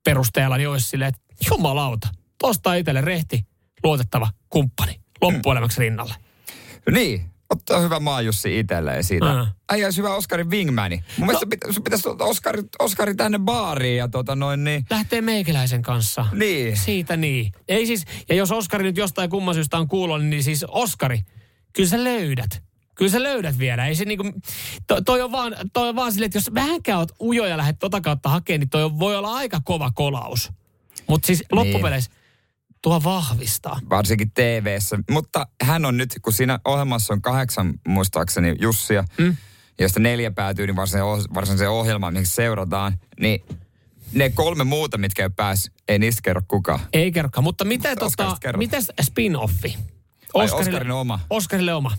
Speaker 3: perusteella niin olisi silleen, että jumalauta, tosta itselle rehti, luotettava kumppani loppuelämäksi rinnalle.
Speaker 2: Niin, ottaa hyvä maajussi itselleen siitä.
Speaker 3: Mm.
Speaker 2: Äijä olisi hyvä Oskarin wingmani. Mun mielestä pitä, sun pitäisi tulla Oskari, Oskari tänne baariin ja tota noin niin.
Speaker 3: Lähtee meikäläisen kanssa.
Speaker 2: Niin.
Speaker 3: Siitä niin. Ei siis, ja jos Oskari nyt jostain kumman syystä on kuulollinen, niin siis Oskari, kyllä sä löydät. Kyllä sä löydät vielä. Ei se niinku, to, toi, on vaan, toi on vaan silleen, että jos vähänkään oot ujo ja lähdet tota kautta hakemaan, niin toi on, voi olla aika kova kolaus. Mutta siis loppupeleissä tuo vahvistaa.
Speaker 2: Varsinkin TV-ssä. Mutta hän on nyt, kun siinä ohjelmassa on kahdeksan muistaakseni Jussia, mm. josta neljä päätyy niin varsinaiseen, varsinaiseen ohjelmaan, mihin seurataan, niin ne kolme muuta, mitkä ei pääs, ei niistä kerro kukaan.
Speaker 3: Ei kerrokaan. Mutta
Speaker 2: Mutta
Speaker 3: tota, mites spin-offi?
Speaker 2: Ai, Oscarin oma.
Speaker 3: Oscarille oma.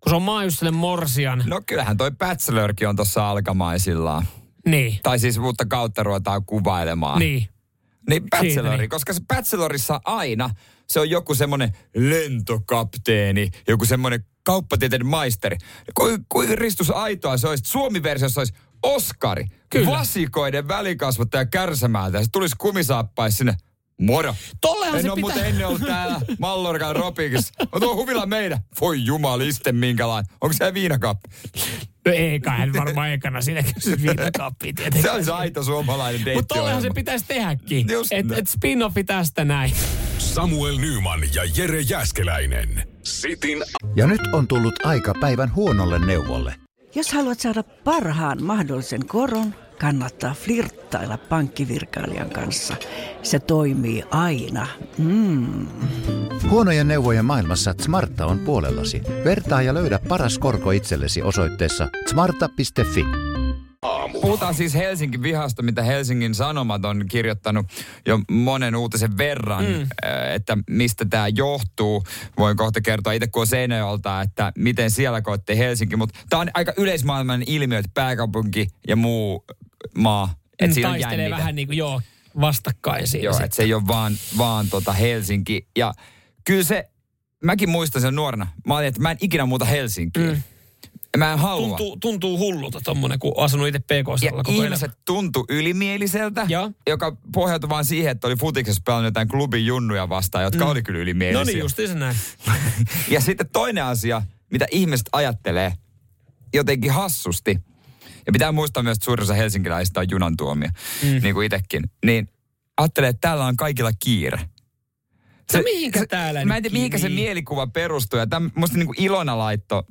Speaker 3: Kun se on Maajusselle Morsian.
Speaker 2: No kyllähän toi Bachelorkin on tuossa alkamaisillaan.
Speaker 3: Niin.
Speaker 2: Tai siis uutta kautta ruvetaan kuvailemaan.
Speaker 3: Niin.
Speaker 2: Niin Bachelori,
Speaker 3: niin.
Speaker 2: koska se Bachelorissa aina se on joku semmoinen lentokapteeni, joku semmoinen kauppatieteiden maisteri. Kuin ku ristus aitoa se olisi, Suomi-versiossa olisi Oskari,
Speaker 3: Kyllä.
Speaker 2: vasikoiden välikasvattaja kärsämäältä. Ja se tulisi kumisaappais sinne. Moro.
Speaker 3: Tollehan
Speaker 2: en
Speaker 3: se
Speaker 2: ole
Speaker 3: pitää...
Speaker 2: muuten ennen ollut täällä Mallorcan Ropikissa. On tuo huvila meidän. Voi jumaliste minkälainen. Onko se viinakappi?
Speaker 3: No ei kai hän varmaan ekana siinä kysy viinakappia
Speaker 2: Se
Speaker 3: tietenkin.
Speaker 2: on se aito suomalainen deitti.
Speaker 3: Mutta tollehan se pitäisi tehdäkin.
Speaker 2: Just
Speaker 3: Et,
Speaker 2: näin.
Speaker 3: et spin-offi tästä näin.
Speaker 1: Samuel Nyman ja Jere Jäskeläinen. Sitin
Speaker 5: Ja nyt on tullut aika päivän huonolle neuvolle.
Speaker 6: Jos haluat saada parhaan mahdollisen koron, kannattaa flirttailla pankkivirkailijan kanssa. Se toimii aina. Mm.
Speaker 5: Huonojen neuvojen maailmassa Smarta on puolellasi. Vertaa ja löydä paras korko itsellesi osoitteessa smarta.fi.
Speaker 2: Puhutaan siis Helsingin vihasta, mitä Helsingin Sanomat on kirjoittanut jo monen uutisen verran, mm. että mistä tämä johtuu. Voin kohta kertoa itse, kun Seinäjoelta, että miten siellä koette Helsinki. Mutta tämä on aika yleismaailman ilmiö, että pääkaupunki ja muu maa, siinä on
Speaker 3: Mm, Taistelee
Speaker 2: jännite.
Speaker 3: vähän niin kuin joo, vastakkain siinä.
Speaker 2: Joo, että se ei ole vaan, vaan tota Helsinki. Ja kyllä se, mäkin muistan sen nuorena. Mä olin, että mä en ikinä muuta Helsinkiin. Mm. Mä en halua.
Speaker 3: tuntuu, tuntuu hullulta tommonen, kun asunut itse pk
Speaker 2: Ja
Speaker 3: koko
Speaker 2: ihmiset
Speaker 3: elämä.
Speaker 2: tuntui ylimieliseltä,
Speaker 3: Joo.
Speaker 2: joka pohjautui vaan siihen, että oli futiksessa pelannut jotain klubin junnuja vastaan, jotka mm. oli kyllä ylimielisiä.
Speaker 3: No niin, justiinsa näin.
Speaker 2: Ja sitten toinen asia, mitä ihmiset ajattelee jotenkin hassusti, ja pitää muistaa myös, että suurin osa helsinkiläisistä on junan tuomia, mm. niin kuin itsekin, niin ajattelee, että täällä on kaikilla kiire.
Speaker 3: No mihinkä täällä
Speaker 2: Mä en tiedä, mihinkä se mielikuva perustuu. Ja tämä, musta niin kuin Ilona laitto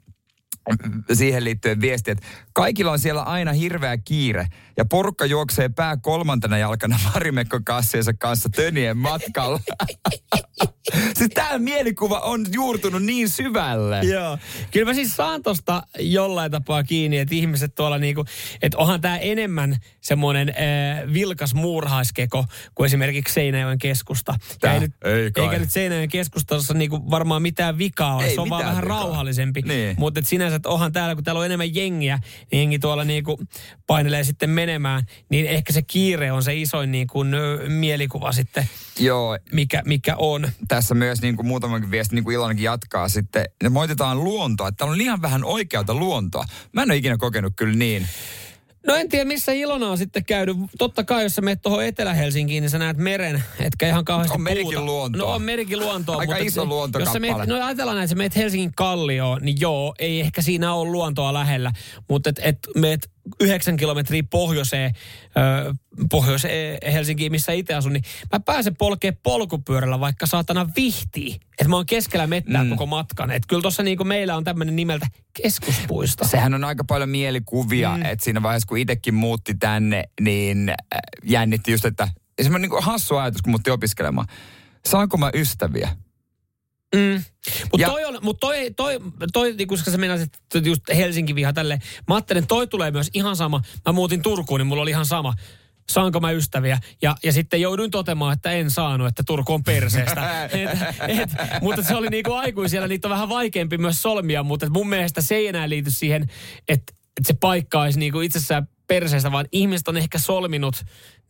Speaker 2: siihen liittyen viesti, että kaikilla on siellä aina hirveä kiire ja porukka juoksee pää kolmantena jalkana Marimekko kassiensa kanssa tönien matkalla. siis tämä mielikuva on juurtunut niin syvälle.
Speaker 3: Joo. Kyllä mä siis saan tosta jollain tapaa kiinni, että ihmiset tuolla niinku, että onhan tämä enemmän semmoinen äh, vilkas muurhaiskeko kuin esimerkiksi Seinäjoen keskusta.
Speaker 2: Tää?
Speaker 3: ei nyt,
Speaker 2: Ei kai.
Speaker 3: eikä nyt Seinäjoen keskustassa niinku varmaan mitään vikaa ole.
Speaker 2: Ei
Speaker 3: se on vaan vähän
Speaker 2: vikaa.
Speaker 3: rauhallisempi.
Speaker 2: Niin.
Speaker 3: Mutta sinänsä, että onhan täällä, kun täällä on enemmän jengiä, niin jengi tuolla niinku painelee sitten menemään, niin ehkä se kiire on se isoin niinku, ö, mielikuva sitten,
Speaker 2: Joo,
Speaker 3: mikä, mikä on.
Speaker 2: tässä myös niin kuin muutamankin viesti, niin kuin Ilonakin jatkaa sitten, ne moitetaan luontoa, että täällä on liian vähän oikeata luontoa. Mä en ole ikinä kokenut kyllä niin.
Speaker 3: No en tiedä, missä Ilona on sitten käynyt. Totta kai, jos sä menet tuohon Etelä-Helsinkiin, niin sä näet meren, etkä ihan kauheasti
Speaker 2: On merikin luontoa.
Speaker 3: No on merikin luontoa.
Speaker 2: Aika
Speaker 3: mutta
Speaker 2: iso luontokappale.
Speaker 3: Jos sä meet, no ajatellaan näin, että sä meet Helsingin kallioon, niin joo, ei ehkä siinä ole luontoa lähellä. Mutta et, et meet yhdeksän kilometriä pohjoiseen, pohjoiseen Helsinkiin, missä itse asun, niin mä pääsen polkee polkupyörällä vaikka saatana vihtii. Että mä oon keskellä mettää mm. koko matkan. Että kyllä tuossa niinku meillä on tämmöinen nimeltä keskuspuisto.
Speaker 2: Sehän on aika paljon mielikuvia, mm. että siinä vaiheessa kun itsekin muutti tänne, niin äh, jännitti just, että semmoinen niin hassu ajatus, kun muutti opiskelemaan. Saanko mä ystäviä?
Speaker 3: Mm. Mutta toi, on, mut toi, toi, toi, niin koska sä meinasit että just Helsinki viha tälle. Mä ajattelin, toi tulee myös ihan sama. Mä muutin Turkuun, niin mulla oli ihan sama. Saanko mä ystäviä? Ja, ja sitten jouduin toteamaan, että en saanut, että Turku on perseestä. et, et, mutta se oli niinku aikuisella, niitä on vähän vaikeampi myös solmia, mutta mun mielestä se ei enää liity siihen, että, että se paikka olisi niinku itsessään perseestä, vaan ihmiset on ehkä solminut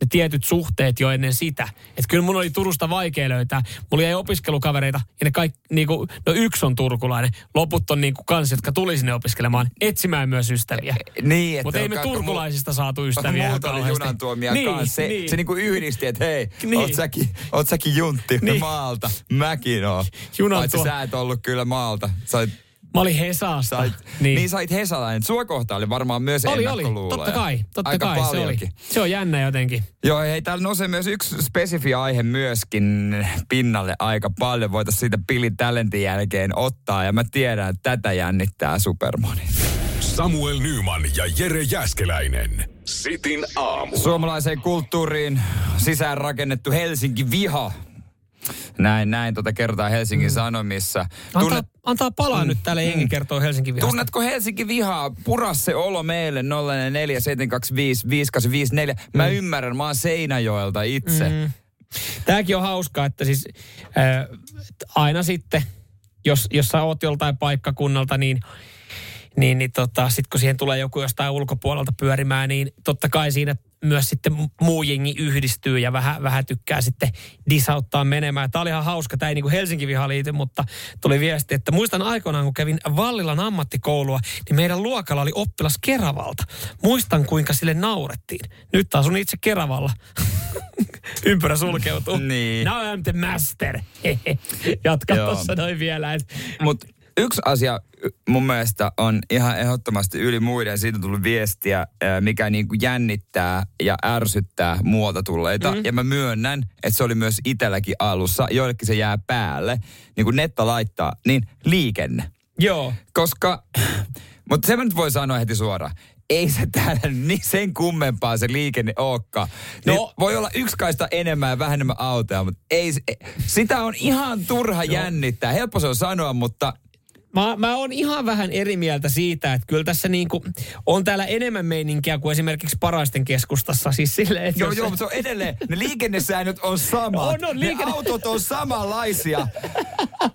Speaker 3: ne tietyt suhteet jo ennen sitä. Että kyllä mun oli Turusta vaikea löytää. Mulla jäi opiskelukavereita ja ne kaikki, niinku, no yksi on turkulainen. Loput on niinku kans, jotka tuli sinne opiskelemaan, etsimään myös ystäviä.
Speaker 2: Niin,
Speaker 3: Mutta ei me turkulaisista saatu ystäviä
Speaker 2: Muut oli junan tuomia
Speaker 3: niin,
Speaker 2: kanssa. Se,
Speaker 3: niin.
Speaker 2: se niinku yhdisti, että hei,
Speaker 3: Niin.
Speaker 2: oot, säkin, oot säkin juntti
Speaker 3: Niin.
Speaker 2: maalta. Mäkin oon.
Speaker 3: Junan
Speaker 2: Paitsi
Speaker 3: tuo-
Speaker 2: sä et ollut kyllä maalta. Sait,
Speaker 3: Mä olin Hesasta.
Speaker 2: sait, niin.
Speaker 3: niin.
Speaker 2: sait Hesalainen. Sua kohta oli varmaan myös
Speaker 3: oli, oli.
Speaker 2: ennakkoluuloja.
Speaker 3: Totta kai, totta
Speaker 2: Aika
Speaker 3: kai se oli.
Speaker 2: paljonkin.
Speaker 3: Se on jännä jotenkin.
Speaker 2: Joo, hei, täällä nousee myös yksi spesifi aihe myöskin pinnalle aika paljon. Voitaisiin siitä Billy Talentin jälkeen ottaa, ja mä tiedän, että tätä jännittää supermoni.
Speaker 1: Samuel Nyman ja Jere Jäskeläinen. Sitin aamu.
Speaker 2: Suomalaiseen kulttuuriin sisään rakennettu Helsinki viha. Näin, näin tota kertaa Helsingin Sanomissa.
Speaker 3: Antaa,
Speaker 2: Tunnet,
Speaker 3: antaa palaa nyt täällä jengi kertoo Helsingin vihasta.
Speaker 2: tunnetko Helsinki vihaa? Pura se olo meille 044 725 5854. Mä ymmärrän, mä oon Seinäjoelta itse. Mm.
Speaker 3: Tämäkin on hauskaa, että siis äh, aina sitten, jos, jos sä oot joltain paikkakunnalta, niin niin, niin tota, sit kun siihen tulee joku jostain ulkopuolelta pyörimään, niin totta kai siinä myös sitten muu jengi yhdistyy ja vähän, vähän tykkää sitten disauttaa menemään. Tämä oli ihan hauska, tämä ei niin kuin Helsinki viha liity, mutta tuli viesti, että muistan aikoinaan, kun kävin Vallilan ammattikoulua, niin meidän luokalla oli oppilas Keravalta. Muistan, kuinka sille naurettiin. Nyt asun itse Keravalla. Ympyrä sulkeutuu.
Speaker 2: Niin.
Speaker 3: Now I'm the master. Jatka tuossa noin vielä. Et.
Speaker 2: Mutta yksi asia mun mielestä on ihan ehdottomasti yli muiden. Siitä on tullut viestiä, mikä niinku jännittää ja ärsyttää muualta tulleita. Mm. Ja mä myönnän, että se oli myös itselläkin alussa. Joillekin se jää päälle. Niin kuin Netta laittaa, niin liikenne.
Speaker 3: Joo.
Speaker 2: Koska, mutta se mä nyt voi sanoa heti suoraan. Ei se täällä niin sen kummempaa se liikenne olekaan. No,
Speaker 3: No.
Speaker 2: voi olla yksi kaista enemmän ja vähän enemmän autoja, mutta ei, sitä on ihan turha jännittää. Helppo se on sanoa, mutta
Speaker 3: Mä, mä oon ihan vähän eri mieltä siitä, että kyllä tässä niinku on täällä enemmän meininkiä kuin esimerkiksi paraisten keskustassa. Siis silleen, että
Speaker 2: Joo,
Speaker 3: jos-
Speaker 2: joo, mutta se on edelleen, ne liikennesäännöt on sama.
Speaker 3: On, on, liikenne-
Speaker 2: Ne autot on samanlaisia.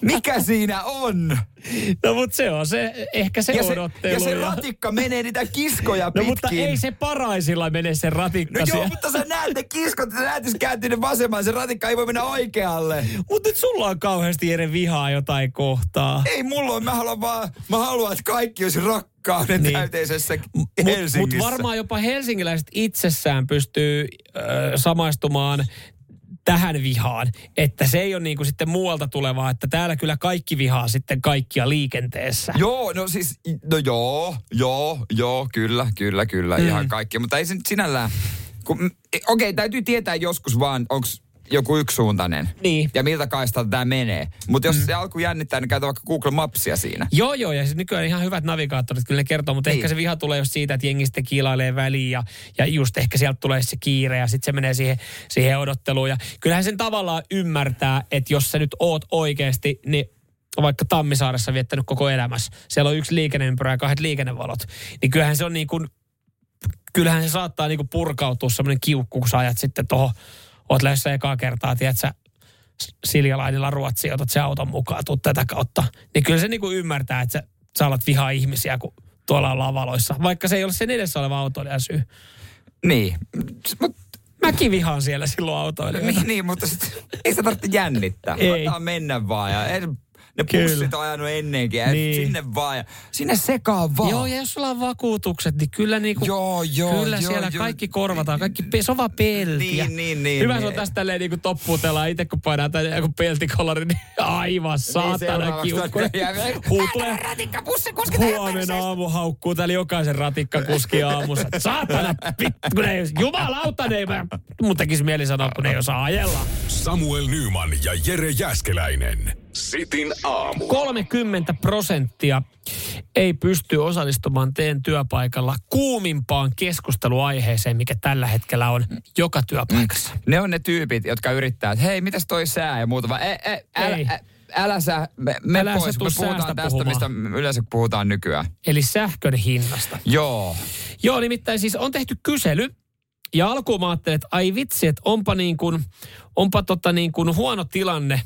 Speaker 2: Mikä siinä on?
Speaker 3: No mutta se on se, ehkä se,
Speaker 2: Ja se,
Speaker 3: odottelu.
Speaker 2: ja se ratikka menee niitä kiskoja
Speaker 3: no
Speaker 2: pitkin.
Speaker 3: mutta ei se paraisilla mene se ratikka
Speaker 2: No joo,
Speaker 3: siellä.
Speaker 2: mutta sä näet ne kiskot, sä näet, jos kääntyy ne vasemmalle, se ratikka ei voi mennä oikealle.
Speaker 3: Mutta nyt sulla on kauheasti eri vihaa jotain kohtaa.
Speaker 2: Ei mulla mä haluan vaan, mä haluan, että kaikki olisi rakkauden
Speaker 3: Niin.
Speaker 2: niin. täyteisessä
Speaker 3: Mutta
Speaker 2: Helsingissä.
Speaker 3: mut varmaan jopa helsingiläiset itsessään pystyy ö, samaistumaan tähän vihaan, että se ei ole niinku sitten muualta tulevaa, että täällä kyllä kaikki vihaa sitten kaikkia liikenteessä.
Speaker 2: Joo, no siis, no joo, joo, joo, kyllä, kyllä, kyllä, mm. ihan kaikki. Mutta ei se nyt sinällään, kun, okei, okay, täytyy tietää joskus vaan, onko joku yksisuuntainen.
Speaker 3: Niin.
Speaker 2: Ja miltä kaistalta tämä menee. Mutta jos mm. se alku jännittää, niin käytä vaikka Google Mapsia siinä.
Speaker 3: Joo, joo, ja siis nykyään ihan hyvät navigaattorit kyllä ne kertoo, mutta
Speaker 2: Niin.
Speaker 3: ehkä se viha tulee just siitä, että jengi sitten kiilailee väliin ja, ja just ehkä sieltä tulee se kiire ja sitten se menee siihen, siihen odotteluun. Ja kyllähän sen tavallaan ymmärtää, että jos sä nyt oot oikeasti, niin vaikka Tammisaaressa viettänyt koko elämässä, siellä on yksi liikenneympyrä ja kahdet liikennevalot, niin kyllähän se on niin kuin, kyllähän se saattaa niin kuin purkautua semmoinen kiukku, kun sä ajat sitten tuohon, oot lähdössä ekaa kertaa, tiedät sä, Siljalainilla Ruotsiin, otat se auton mukaan, tuut tätä kautta. Niin kyllä se niinku ymmärtää, että sä, sä alat vihaa ihmisiä, kun tuolla ollaan valoissa. Vaikka se ei ole sen edessä oleva autoilijan syy.
Speaker 2: Niin, mutta
Speaker 3: Mäkin vihaan siellä silloin autoilijoita.
Speaker 2: niin, niin, mutta sit, ei sitä tarvitse jännittää.
Speaker 3: Ei.
Speaker 2: Antaa mennä vaan. Ja ne
Speaker 3: Kyllä.
Speaker 2: pussit on ajanut ennenkin. Ja
Speaker 3: Niin.
Speaker 2: Sinne vaan. Ja sinne sekaan vaan.
Speaker 3: Joo, ja jos sulla on vakuutukset, niin kyllä, niinku,
Speaker 2: Joo, joo,
Speaker 3: kyllä
Speaker 2: joo,
Speaker 3: siellä
Speaker 2: joo.
Speaker 3: kaikki korvataan. Kaikki, pe- se on vaan pelti.
Speaker 2: Niin, niin, niin,
Speaker 3: Hyvä
Speaker 2: niin.
Speaker 3: se on tästä tälleen niinku toppuutellaan. Itse kun painaa tänne joku peltikolari, niin aivan saatana
Speaker 2: seuraavaksi
Speaker 3: kiukkunen.
Speaker 2: tulee-
Speaker 3: Huutelee.
Speaker 2: Ratikkapussikuski
Speaker 3: Huomenna aamu haukkuu täällä jokaisen ratikkakuski aamussa. Saatana, vittu, kun ne ei, jumalauta, ne ei, mun tekisi mieli sanoa, kun ne ei osaa ajella.
Speaker 1: Samuel Nyman ja Jere Jäskeläinen. Sitin aamu.
Speaker 3: 30 prosenttia ei pysty osallistumaan teen työpaikalla kuumimpaan keskusteluaiheeseen, mikä tällä hetkellä on joka työpaikassa.
Speaker 2: Ne on ne tyypit, jotka yrittää, että hei, mitäs toi sää ja muuta. Vaan, e, e, älä,
Speaker 3: Ei.
Speaker 2: ä, älä sä, me, me
Speaker 3: Älä sä
Speaker 2: pois.
Speaker 3: tuu
Speaker 2: Me puhutaan
Speaker 3: säästä
Speaker 2: tästä,
Speaker 3: puhumaan.
Speaker 2: mistä yleensä puhutaan nykyään.
Speaker 3: Eli sähkön hinnasta.
Speaker 2: Joo.
Speaker 3: Joo, nimittäin siis on tehty kysely. Ja alkuun mä ajattelin, että ai vitsi, että onpa, niin kuin, onpa tota niin kuin huono tilanne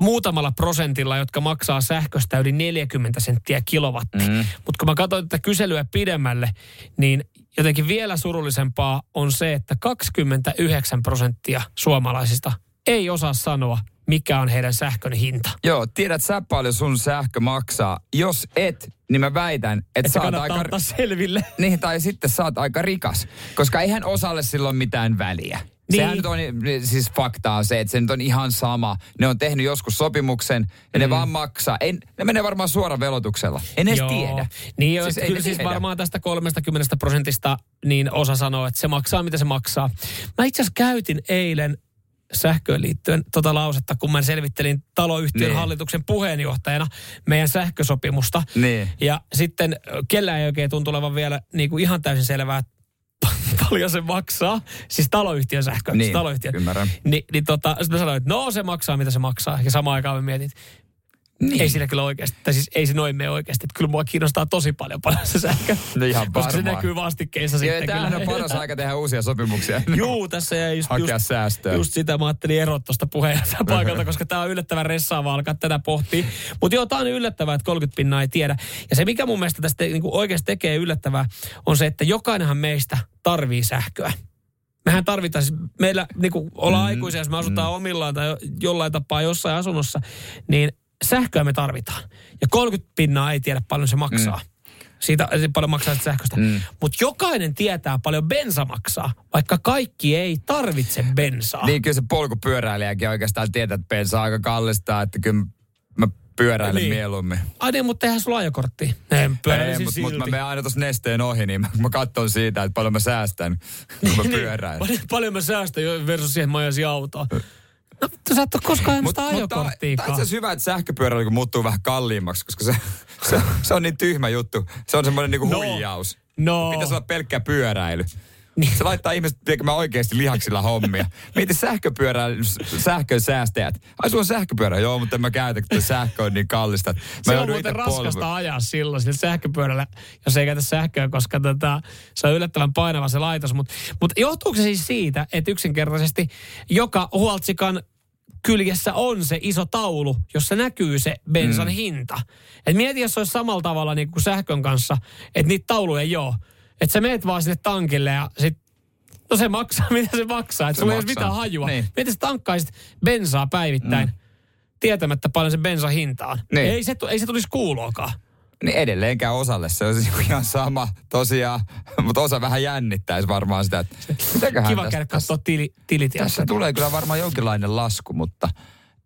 Speaker 3: muutamalla prosentilla, jotka maksaa sähköstä yli 40 senttiä kilowatti. Mm. Mutta kun mä katsoin tätä kyselyä pidemmälle, niin jotenkin vielä surullisempaa on se, että 29 prosenttia suomalaisista ei osaa sanoa, mikä on heidän sähkön hinta.
Speaker 2: Joo, tiedät sä paljon sun sähkö maksaa. Jos et, niin mä väitän, että
Speaker 3: Että
Speaker 2: sä oot
Speaker 3: kannattaa
Speaker 2: aika...
Speaker 3: ottaa selville.
Speaker 2: Niin, tai sitten sä oot aika rikas. Koska eihän osalle silloin mitään väliä.
Speaker 3: Niin.
Speaker 2: Sehän nyt on, siis fakta on se, että se nyt on ihan sama. Ne on tehnyt joskus sopimuksen ja ne vaan maksaa. Ei, ne menee varmaan suoraan velotuksella. En edes
Speaker 3: Joo.
Speaker 2: tiedä.
Speaker 3: Niin siis, kyllä
Speaker 2: ne
Speaker 3: siis
Speaker 2: tiedä.
Speaker 3: varmaan tästä 30 prosentista niin osa sanoo, että se maksaa mitä se maksaa. Mä itse asiassa käytin eilen sähköön liittyen tota lausetta, kun mä selvittelin taloyhtiön
Speaker 2: Niin.
Speaker 3: hallituksen puheenjohtajana meidän sähkösopimusta.
Speaker 2: Niin.
Speaker 3: Ja sitten kellään ei oikein tuntu olevan vielä niin kuin ihan täysin selvää, että paljon se maksaa. Siis taloyhtiön sähkö. siis
Speaker 2: Niin,
Speaker 3: taloyhtiön.
Speaker 2: ymmärrän.
Speaker 3: Ni, niin tota, sitten mä sanoin, että no se maksaa mitä se maksaa. Ja samaan aikaan mä mietin, että
Speaker 2: Niin.
Speaker 3: ei siinä kyllä oikeasti, tai siis ei se noin mene oikeasti. Että kyllä mua kiinnostaa tosi paljon paljon se sähkö.
Speaker 2: No ihan
Speaker 3: Koska se
Speaker 2: varmaan.
Speaker 3: näkyy vastikkeissa
Speaker 2: Joo,
Speaker 3: sitten
Speaker 2: tämähän
Speaker 3: kyllä.
Speaker 2: on paras aika tehdä uusia sopimuksia.
Speaker 3: Juu, tässä jäi just,
Speaker 2: Hakea
Speaker 3: just,
Speaker 2: säästöä.
Speaker 3: just sitä mä ajattelin erot tuosta puheenjohtajan paikalta, koska tämä on yllättävän ressaava alkaa tätä pohtia. Mutta joo, tämä on yllättävää, että 30 pinnaa ei tiedä. Ja se, mikä mun mielestä tästä niin oikeasti tekee yllättävää, on se, että jokainenhan meistä tarvii sähköä. Mehän tarvitaan, siis meillä niin kuin ollaan mm, aikuisia, jos me asutaan mm. omillaan tai jo- jollain tapaa jossain asunnossa, niin sähköä me tarvitaan. Ja 30 pinnaa ei tiedä paljon se maksaa. Mm. siitä paljon maksaa siitä sähköstä. Mm. Mutta jokainen tietää paljon bensa maksaa, vaikka kaikki ei tarvitse bensaa.
Speaker 2: Niin kyllä se polkupyöräilijäkin oikeastaan tietää, että bensa aika kallista, että kyllä mä pyöräilen niin. mieluummin.
Speaker 3: Ai niin, mutta eihän sulla ajokortti. En
Speaker 2: pyöräilisin mutta mut mä menen aina tuossa nesteen ohi, niin mä, mä katson siitä, että paljon mä säästän, kun mä
Speaker 3: Niin,
Speaker 2: pyöräilen.
Speaker 3: paljon, paljon mä säästän versus siihen, että mä autoa. No, sä et ole koskaan
Speaker 2: Mut-
Speaker 3: sitä
Speaker 2: mutta
Speaker 3: ajokorttiikaan.
Speaker 2: Tämä on hyvä, että sähköpyöräily muuttuu vähän kalliimmaksi, koska se, se, se on niin tyhmä juttu. Se on semmoinen niinku
Speaker 3: No.
Speaker 2: huijaus.
Speaker 3: No.
Speaker 2: Pitäisi olla pelkkä pyöräily. Se laittaa ihmiset tekemään oikeasti lihaksilla hommia. Mieti sähköpyöräily, sähkön säästäjät. Ai sulla on sähköpyörä? Joo, mutta en mä käytä, kun sähkö on niin kallista. Mä
Speaker 3: Se on muuten raskasta
Speaker 2: polvi-
Speaker 3: ajaa silloin sillä sähköpyörällä, jos ei käytä sähköä, koska tota, se on yllättävän painava se laitos. Mutta mut johtuuko se siis siitä, että yksinkertaisesti joka huoltsikan kyljessä on se iso taulu, jossa näkyy se bensan mm. hinta. Et mieti, jos se olisi samalla tavalla niin kuin sähkön kanssa, että niitä tauluja ei ole. Että sä meet vaan sinne tankille ja sit No se maksaa, mitä se maksaa. Että
Speaker 2: Se
Speaker 3: sulla ei ole mitään hajua.
Speaker 2: Niin.
Speaker 3: Mieti sä tankkaisit bensaa päivittäin, mm. tietämättä paljon se bensa hinta on.
Speaker 2: Niin.
Speaker 3: Ei, se, ei se tulisi kuuloakaan.
Speaker 2: Niin edelleenkään osalle se olisi ihan sama tosiaan, mutta osa vähän jännittäisi varmaan sitä, että mitäköhän
Speaker 3: Kiva käydä katsoa tili, tilit.
Speaker 2: Tässä tulee kyllä varmaan jonkinlainen lasku, mutta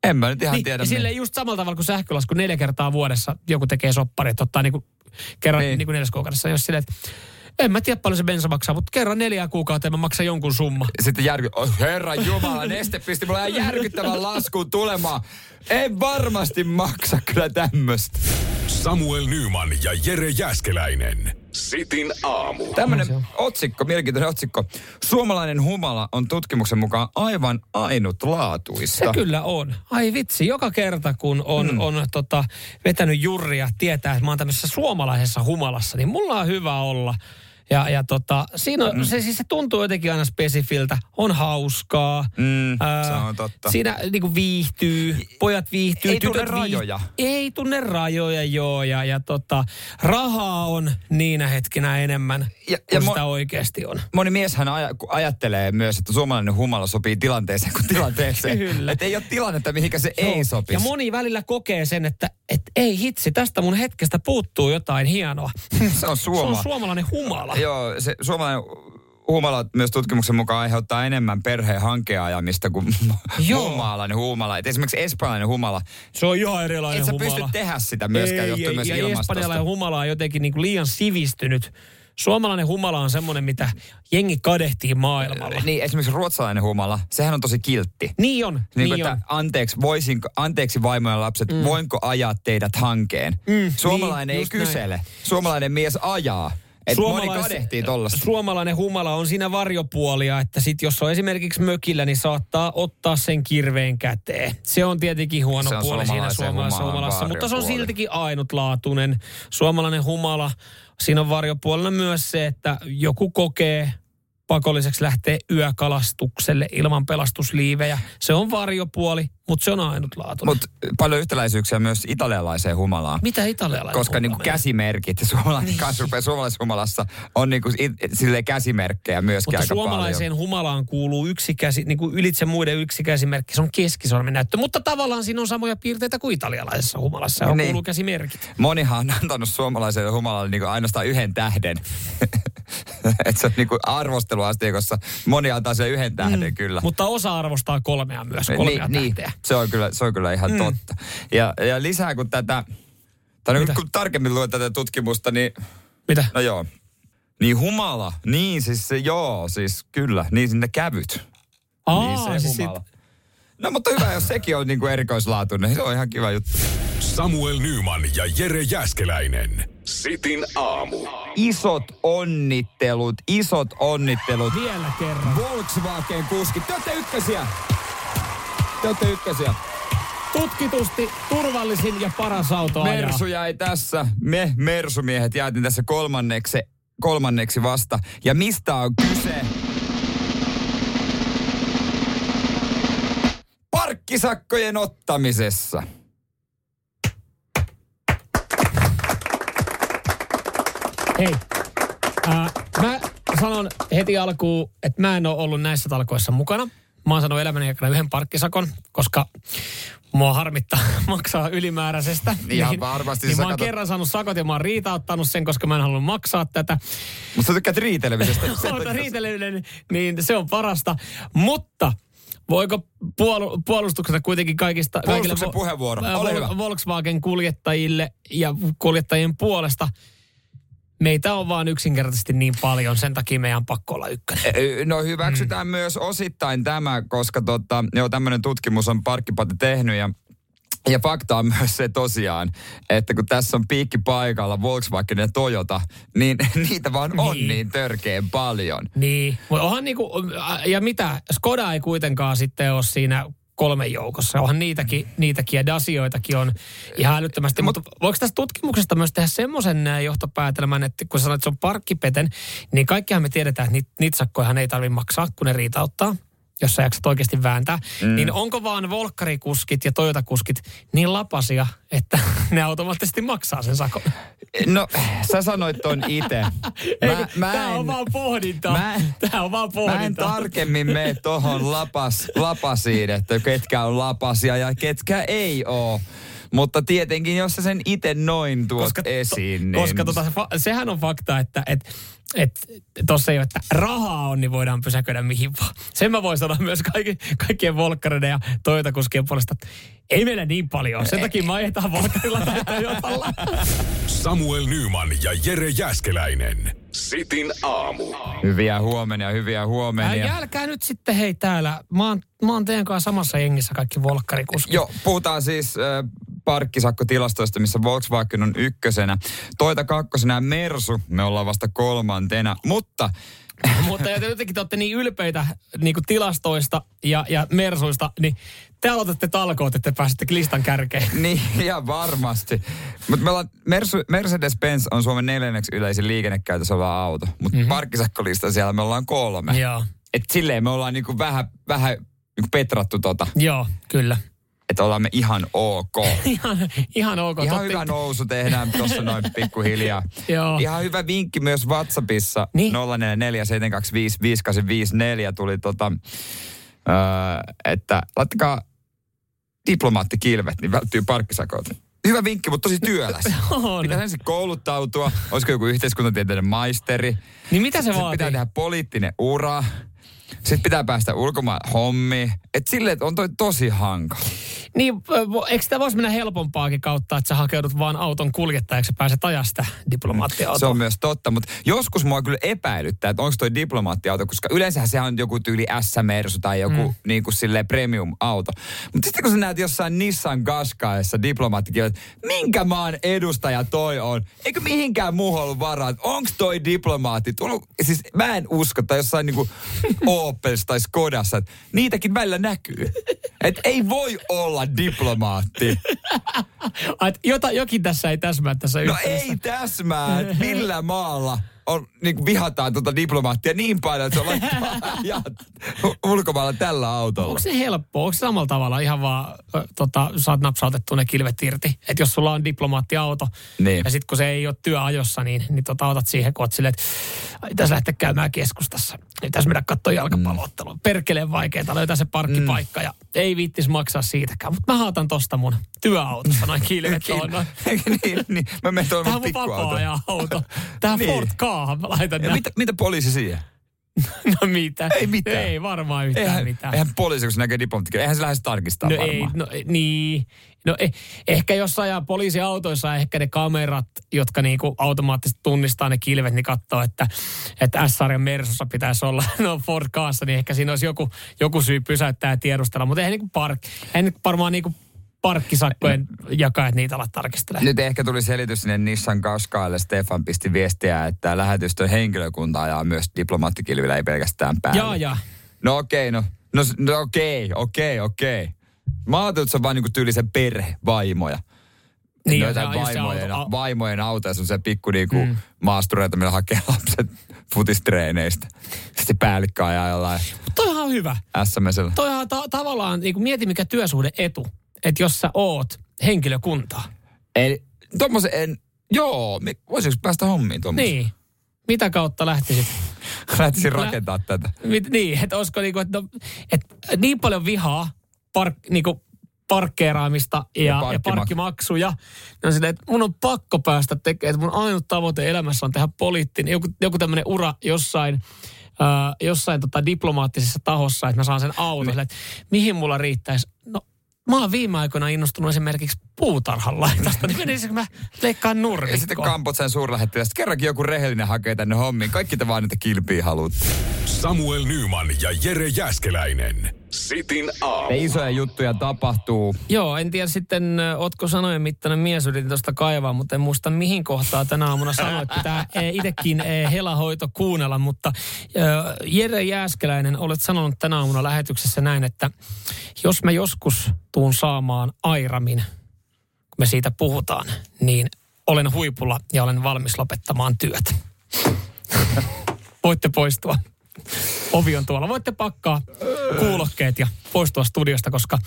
Speaker 2: en mä nyt ihan
Speaker 3: niin,
Speaker 2: tiedä.
Speaker 3: ja silleen just samalla tavalla kuin sähkölasku neljä kertaa vuodessa joku tekee soppari, että ottaa niinku kerran
Speaker 2: Niin.
Speaker 3: niin. niinku neljäs kuukaudessa. Jos silleen, että en mä tiedä paljon se bensa maksaa, mutta kerran neljä kuukautta mä maksan jonkun summa.
Speaker 2: Sitten järky... Oh, herra Jumala, Neste pisti mulle ihan järkyttävän laskun tulemaan. En varmasti maksa kyllä tämmöstä.
Speaker 1: Samuel Nyman ja Jere Jäskeläinen. Sitin aamu.
Speaker 2: Tämmönen otsikko, mielenkiintoinen otsikko. Suomalainen humala on tutkimuksen mukaan aivan ainutlaatuista.
Speaker 3: Se kyllä on. Ai vitsi, joka kerta kun on, mm. on tota, vetänyt jurria, tietää, että mä oon tämmöisessä suomalaisessa humalassa, niin mulla on hyvä olla. Ja, ja tota, siinä on, mm. se, siis se tuntuu jotenkin aina spesifiltä. On hauskaa.
Speaker 2: Mm, se on totta.
Speaker 3: Siinä niinku viihtyy, pojat viihtyy,
Speaker 2: Ei tunne rajoja.
Speaker 3: Ei tunne rajoja, joo. Ja, ja tota, rahaa on niinä hetkinä enemmän
Speaker 2: Ja-
Speaker 3: ja, kuin
Speaker 2: mo-
Speaker 3: sitä oikeasti on.
Speaker 2: Moni mieshän kun ajattelee myös, että suomalainen humala sopii tilanteeseen kuin tilanteeseen.
Speaker 3: Kyllä.
Speaker 2: Että ei ole tilannetta, mihinkä se
Speaker 3: Joo.
Speaker 2: ei sopisi.
Speaker 3: Ja moni välillä kokee sen, että et ei hitsi, tästä mun hetkestä puuttuu jotain hienoa.
Speaker 2: se on
Speaker 3: Se on
Speaker 2: suoma.
Speaker 3: suomalainen humala.
Speaker 2: Joo, se suomalainen humala myös tutkimuksen mukaan aiheuttaa enemmän perheen hankeajamista kuin
Speaker 3: Joo.
Speaker 2: maalainen humala. Et esimerkiksi espanjalainen humala,
Speaker 3: Se on ihan erilainen
Speaker 2: et sä
Speaker 3: humala.
Speaker 2: pysty tehdä sitä myöskään,
Speaker 3: ei,
Speaker 2: johtuen
Speaker 3: ei,
Speaker 2: myös
Speaker 3: ja
Speaker 2: ilmastosta.
Speaker 3: espanjalainen humala on jotenkin niin kuin liian sivistynyt. Suomalainen humala on semmoinen, mitä jengi kadehtii maailmalla.
Speaker 2: Niin, esimerkiksi ruotsalainen humala, sehän on tosi kiltti.
Speaker 3: Niin on,
Speaker 2: Niin,
Speaker 3: niin,
Speaker 2: kuin,
Speaker 3: on.
Speaker 2: että anteeksi, voisinko, anteeksi vaimojen lapset, mm. voinko ajaa teidät hankeen? Mm, Suomalainen
Speaker 3: niin,
Speaker 2: ei
Speaker 3: just näin.
Speaker 2: kysele. Suomalainen mies ajaa. Et moni kadehtii tollasta.
Speaker 3: Suomalainen humala on siinä varjopuolia, että sit jos on esimerkiksi mökillä, niin saattaa ottaa sen kirveen käteen. Se on tietenkin huono
Speaker 2: Se on
Speaker 3: puoli siinä suomalaisessa humalassa, mutta se on siltikin ainutlaatuinen. Suomalainen humala, siinä on varjopuolella myös se, että joku kokee pakolliseksi lähteä yökalastukselle ilman pelastusliivejä. Se on varjopuoli, mutta se on ainutlaatuinen.
Speaker 2: Mutta paljon yhtäläisyyksiä myös italialaiseen humalaan.
Speaker 3: Mitä italialainen
Speaker 2: Koska niinku käsimerkit, suomalainen niin. kanssa suomalaisessa humalassa, on niinku it, silleen käsimerkkejä myöskin
Speaker 3: Mutta
Speaker 2: aika
Speaker 3: suomalaiseen
Speaker 2: paljon.
Speaker 3: humalaan kuuluu yksi käsi, niin kuin ylitse muiden yksi käsimerkki, se on keskisormen näyttö. Mutta tavallaan siinä on samoja piirteitä kuin italialaisessa humalassa, johon
Speaker 2: Niin.
Speaker 3: kuuluu käsimerkit.
Speaker 2: Monihan on antanut suomalaiselle humalalle niinku ainoastaan yhden tähden. että se on niinku arvosteluasteikossa. Moni antaa sen yhden tähden mm. kyllä.
Speaker 3: Mutta osa arvostaa kolmea myös, kolmea
Speaker 2: niin,
Speaker 3: tähteä.
Speaker 2: niin, se on kyllä, se on kyllä ihan mm. totta. Ja, ja lisää kun tätä, tai
Speaker 3: Mitä?
Speaker 2: kun tarkemmin luen tätä tutkimusta, niin
Speaker 3: Mitä?
Speaker 2: no joo. Niin humala, niin siis se joo, siis kyllä, niin sinne kävyt.
Speaker 3: Aa,
Speaker 2: niin se
Speaker 3: siis
Speaker 2: humala. No mutta hyvä, jos sekin on niinku erikoislaatuinen, se on ihan kiva juttu.
Speaker 1: Samuel Nyman ja Jere Jäskeläinen. Sitin aamu.
Speaker 2: Isot onnittelut, isot onnittelut.
Speaker 3: Vielä kerran.
Speaker 2: Volkswagen kuski, te olette ykkösiä. Te olette ykkösiä.
Speaker 3: Tutkitusti turvallisin ja paras auto ajaa.
Speaker 2: Mersu jäi tässä. Me Mersumiehet jäätiin tässä kolmanneksi, kolmanneksi vasta. Ja mistä on kyse? Parkkisakkojen ottamisessa.
Speaker 3: Hei, ää, mä sanon heti alkuun, että mä en ole ollut näissä talkoissa mukana. Mä oon saanut elämäni aikana yhden parkkisakon, koska mua harmittaa maksaa ylimääräisestä.
Speaker 2: Ihan varmasti
Speaker 3: Niin mä oon
Speaker 2: katot-
Speaker 3: kerran saanut sakot ja mä oon riitauttanut sen, koska mä en halunnut maksaa tätä.
Speaker 2: Mutta sä tykkäät riitelemisestä. Takia-
Speaker 3: riiteleminen, niin se on parasta. Mutta voiko puol- puolustuksena kuitenkin kaikista...
Speaker 2: Puolustuksen
Speaker 3: kaikille
Speaker 2: puheenvuoro. Ole
Speaker 3: Vol-
Speaker 2: hyvä.
Speaker 3: Volkswagen-kuljettajille ja kuljettajien puolesta meitä on vaan yksinkertaisesti niin paljon, sen takia meidän on pakko olla ykkönen.
Speaker 2: Ö, No hyväksytään mm. myös osittain tämä, koska tota, joo, tämmöinen tutkimus on Parkkipate tehnyt ja ja fakta on myös se tosiaan, että kun tässä on piikki paikalla Volkswagen ja Toyota, niin niitä vaan on
Speaker 3: Niin.
Speaker 2: niin törkeen paljon.
Speaker 3: Niin, mutta onhan niinku, ja mitä, Skoda ei kuitenkaan sitten ole siinä kolmen joukossa. Onhan niitäkin, niitäkin ja Dasioitakin on ihan älyttömästi. Mutta voiko tästä tutkimuksesta myös tehdä semmoisen äh, johtopäätelmän, että kun sanoit, että se on parkkipeten, niin kaikkihan me tiedetään, että niitä, sakkojahan ei tarvitse maksaa, kun ne riitauttaa jos sä jaksat oikeasti vääntää, mm. niin onko vaan volkkarikuskit ja Toyota-kuskit niin lapasia, että ne automaattisesti maksaa sen sakon?
Speaker 2: No, sä sanoit ton itse.
Speaker 3: Tämä on vaan pohdintaa.
Speaker 2: mä en-
Speaker 3: Tämä on vaan
Speaker 2: Mä en tarkemmin mene tohon lapas, lapasiin, että ketkä on lapasia ja ketkä ei oo. Mutta tietenkin, jos sä sen itse noin tuot
Speaker 3: koska,
Speaker 2: esiin, niin...
Speaker 3: Koska tota, sehän on fakta, että et, et, tossa ei ole, että rahaa on, niin voidaan pysäköidä mihin vaan. Sen mä voin sanoa myös kaikki, kaikkien volkkareiden ja Toyota-kuskien puolesta, että ei meillä niin paljon. Sen takia me ajetaan volkkarilla tai Toyotalla.
Speaker 1: Samuel Nyman ja Jere Jäskeläinen. Sitin aamu.
Speaker 2: Hyviä huomenia, hyviä
Speaker 3: Ää,
Speaker 2: huomenia.
Speaker 3: Jälkää nyt sitten hei täällä. Mä oon, mä oon teidän kanssa samassa jengissä kaikki volkkarikuskit.
Speaker 2: Joo, puhutaan siis äh, parkkisakkotilastoista, missä Volkswagen on ykkösenä. Toita kakkosena ja Mersu, me ollaan vasta kolmantena. Mutta
Speaker 3: Mutta ja te jotenkin te olette niin ylpeitä niin kuin tilastoista ja, ja mersuista, niin te aloitatte talkoot, että te pääsette listan kärkeen.
Speaker 2: Niin, ihan varmasti. Mutta me ollaan, Mersu, Mercedes-Benz on Suomen neljänneksi yleisin liikennekäytössä oleva auto. Mutta mm-hmm. parkkisakkolista siellä me ollaan kolme.
Speaker 3: Joo.
Speaker 2: Et silleen me ollaan niinku vähän, vähän niinku petrattu tota,
Speaker 3: Joo, kyllä.
Speaker 2: Että ollaan me ihan ok.
Speaker 3: Ihan, ihan ok.
Speaker 2: Ihan
Speaker 3: Totti-
Speaker 2: hyvä nousu tehdään tuossa noin pikkuhiljaa.
Speaker 3: Joo.
Speaker 2: Ihan hyvä vinkki myös WhatsAppissa.
Speaker 3: Niin.
Speaker 2: 0447255854 tuli tota, öö, että laittakaa diplomaattikilvet, niin välttyy parkkisakot. Hyvä vinkki, mutta tosi työläs.
Speaker 3: On.
Speaker 2: Pitää ensin kouluttautua. Olisiko joku yhteiskuntatieteiden maisteri?
Speaker 3: Niin mitä se
Speaker 2: Sitten
Speaker 3: vaatii?
Speaker 2: pitää tehdä poliittinen ura. Sitten pitää päästä ulkomaan hommiin. Et silleen, että on toi tosi hankala.
Speaker 3: Niin, eikö sitä voisi mennä helpompaakin kautta, että sä hakeudut vaan auton kuljettajaksi ja pääset ajaa sitä diplomaattiautoa?
Speaker 2: Se on myös totta, mutta joskus mua kyllä epäilyttää, että onko toi diplomaattiauto, koska yleensähän sehän on joku tyyli S-Mersu tai joku mm. niin kuin silleen premium-auto. Mutta sitten kun sä näet jossain Nissan Qashqaiissa diplomaattikielet, minkä maan edustaja toi on? Eikö mihinkään muuhun ollut varaa, että onko toi diplomaatti tullut? Siis mä en usko, tai jossain niinku Opelissa tai Skodassa, että niitäkin välillä näkyy. Et ei voi olla diplomaatti.
Speaker 3: Jota, jokin tässä ei täsmää tässä
Speaker 2: No
Speaker 3: yhteydessä.
Speaker 2: ei täsmää, millä maalla on, niin kuin vihataan tuota diplomaattia niin paljon, että se laittaa ajat ulkomailla tällä autolla.
Speaker 3: Onko se helppoa? Onko se samalla tavalla ihan vaan, ö, tota, saat napsautettua ne kilvet irti? Että jos sulla on diplomaattiauto
Speaker 2: Niin.
Speaker 3: ja sitten kun se ei ole työajossa, niin, niin tota, otat siihen, kun silleen, että tässä lähteä käymään keskustassa. Niin tässä mennä katsoa jalkapalloottelua. Mm. Perkeleen vaikeeta löytää se parkkipaikka mm. ja ei viittis maksaa siitäkään. Mutta mä haatan tosta mun työautossa noin kilvet on. Noin.
Speaker 2: niin, niin, mä menen
Speaker 3: Tämä
Speaker 2: mun
Speaker 3: on mun
Speaker 2: pikkuauto.
Speaker 3: vapaa auto. Tähän
Speaker 2: Niin.
Speaker 3: Ford Kaahan mä laitan
Speaker 2: Ja mitä, mitä poliisi siihen?
Speaker 3: No mitä?
Speaker 2: Ei mitään.
Speaker 3: Ei varmaan yhtään
Speaker 2: Eihän,
Speaker 3: mitään.
Speaker 2: eihän poliisi, kun se näkee diplomaattia, eihän se lähde tarkistaa
Speaker 3: No
Speaker 2: varmaan.
Speaker 3: ei, no ei, niin. No eh, ehkä jos ajaa poliisiautoissa, ehkä ne kamerat, jotka niinku automaattisesti tunnistaa ne kilvet, niin katsoo, että, että S-sarjan Mersussa pitäisi olla no Ford Kaassa, niin ehkä siinä olisi joku, joku syy pysäyttää ja tiedustella. Mutta eihän niinku park, eihän nyt varmaan niinku parkkisakkojen jakajat niitä ala tarkistelemaan.
Speaker 2: Nyt ehkä tuli selitys sinne Nissan Qashqaille. Stefan pisti viestiä, että lähetystön henkilökunta ajaa myös diplomaattikilvillä, ei pelkästään päällä.
Speaker 3: Jaa, jaa.
Speaker 2: No okei, no, no, s- no okei, okei, okei. Mä ajattelin, että se on vaan niinku tyylisen perhevaimoja.
Speaker 3: Niin, ja se
Speaker 2: vaimojen,
Speaker 3: auto-
Speaker 2: vaimojen autoja, se on se pikku niinku mm. maastureita, millä hakee lapset futistreeneistä. Sitten päällikkö ajaa jollain
Speaker 3: Mutta toihan on hyvä.
Speaker 2: SMSllä.
Speaker 3: Toihan ta- tavallaan, niinku mieti mikä työsuhde etu, että jos sä oot henkilökuntaa.
Speaker 2: Eli tommosen en, joo, voisiko päästä hommiin tommosen?
Speaker 3: Niin. Mitä kautta lähtisit?
Speaker 2: Lähtisin rakentaa tätä.
Speaker 3: Mit, niin, että olisiko niinku, että no, et, niin paljon vihaa park, niinku, parkkeeraamista ja, ja,
Speaker 2: parkkimak-
Speaker 3: parkkimaksuja. Ne on silleen, että mun on pakko päästä tekemään, että mun ainut tavoite elämässä on tehdä poliittinen, joku, joku tämmöinen ura jossain, äh, jossain tota diplomaattisessa tahossa, että mä saan sen auton. Että mihin mulla riittäisi? No, mä oon viime aikoina innostunut esimerkiksi puutarhan laitasta, niin menisikö mä leikkaan
Speaker 2: Ja
Speaker 3: nurmikkoa?
Speaker 2: sitten kampot sen suurlähettilästä. Kerrankin joku rehellinen hakee tänne hommiin. Kaikki te vaan niitä kilpiä haluatte.
Speaker 1: Samuel Nyman ja Jere Jäskeläinen. Sitin aamu.
Speaker 2: Ne isoja juttuja tapahtuu.
Speaker 3: Joo, en tiedä sitten, ö, ootko sanojen mittainen mies, yritin tuosta kaivaa, mutta en muista mihin kohtaa tänä aamuna sanoit. että Pitää itsekin eh, helahoito kuunnella, mutta Jere Jääskeläinen, olet sanonut tänä aamuna lähetyksessä näin, että jos mä joskus tuun saamaan Airamin, kun me siitä puhutaan, niin olen huipulla ja olen valmis lopettamaan työt. Voitte poistua. Ovi on tuolla. Voitte pakkaa kuulokkeet ja poistua studiosta, koska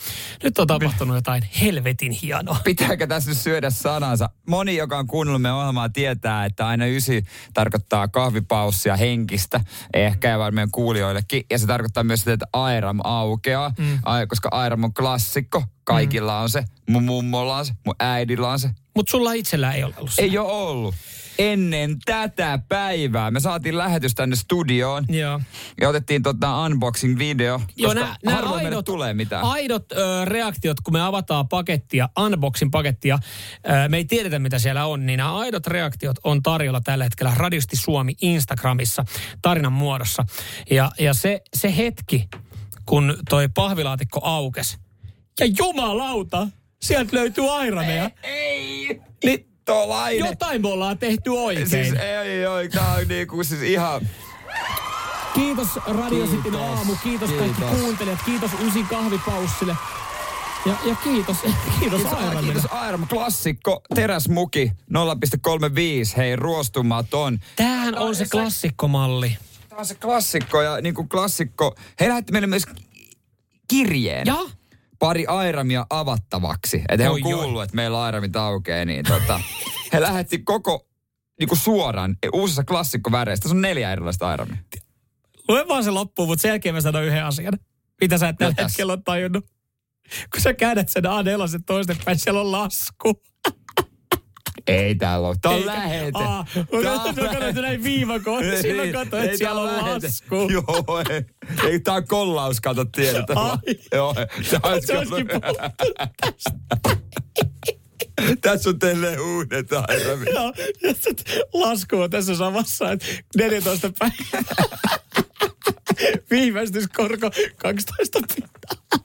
Speaker 3: nyt on tapahtunut jotain helvetin hienoa.
Speaker 2: Pitääkö tässä nyt syödä sanansa? Moni, joka on kuunnellut meidän ohjelmaa, tietää, että aina ysi tarkoittaa kahvipaussia henkistä, ehkä ja varmaan kuulijoillekin. Ja se tarkoittaa myös sitä, että Airam aukeaa, mm. koska Airam on klassikko. Kaikilla on se. Mun mummolla on se, mun äidillä on se.
Speaker 3: Mutta sulla itsellä ei ole ollut sitä.
Speaker 2: Ei ole ollut. Ennen tätä päivää me saatiin lähetys tänne studioon
Speaker 3: Joo.
Speaker 2: ja otettiin tota unboxing-video,
Speaker 3: Joo,
Speaker 2: koska
Speaker 3: nää, nää
Speaker 2: harvoin
Speaker 3: aidot,
Speaker 2: tulee mitään.
Speaker 3: aidot ö, reaktiot, kun me avataan pakettia, unboxing pakettia, ö, me ei tiedetä mitä siellä on, niin nämä aidot reaktiot on tarjolla tällä hetkellä Radiosti Suomi Instagramissa tarinan muodossa. Ja, ja se, se hetki, kun toi pahvilaatikko aukes, ja jumalauta, sieltä löytyy airaneja.
Speaker 2: Ei!
Speaker 3: Niin
Speaker 2: Tolainen.
Speaker 3: jotain me ollaan tehty oikein.
Speaker 2: Siis ei, ei, tää on niinku siis ihan...
Speaker 3: Kiitos Radio Cityn aamu, kiitos, kaikki
Speaker 2: Kiitos.
Speaker 3: kuuntelijat, kiitos Ysin kahvipaussille. Ja, ja kiitos, kiitos, Airamille.
Speaker 2: kiitos Airam, klassikko, teräsmuki, 0,35, hei ruostumaton.
Speaker 3: Tämähän on se klassikkomalli.
Speaker 2: Tämä on se klassikko ja niinku klassikko, he lähetti meille myös kirjeen.
Speaker 3: Ja?
Speaker 2: Pari Airamia avattavaksi. Että he on kuullut, että meillä Airamit aukeaa, niin tota, he lähetti koko niinku suoraan e, uusissa klassikkoväreissä. Tässä on neljä erilaista Airamia.
Speaker 3: Lue vaan se loppuun, mutta sen jälkeen mä sanon yhden asian. Mitä sä et tällä hetkellä ole tajunnut? Kun sä käännät sen A4 toistepäin, siellä on lasku.
Speaker 2: Ei täällä ole. Tää on
Speaker 3: Eikä-
Speaker 2: lähete.
Speaker 3: Aa,
Speaker 2: on
Speaker 3: katsoin näin viivakoon. Siinä mä katsoin, että siellä on
Speaker 2: lähete.
Speaker 3: lasku.
Speaker 2: Joo, ei. ei tää on kollaus, kato tiedät.
Speaker 3: Ai.
Speaker 2: Joo, tää on-
Speaker 3: Se olisikin
Speaker 2: Tässä on teille uudet airamit.
Speaker 3: Joo, ja sit lasku on tässä samassa, että 14 päivää. Viivästyskorko 12 pintaa.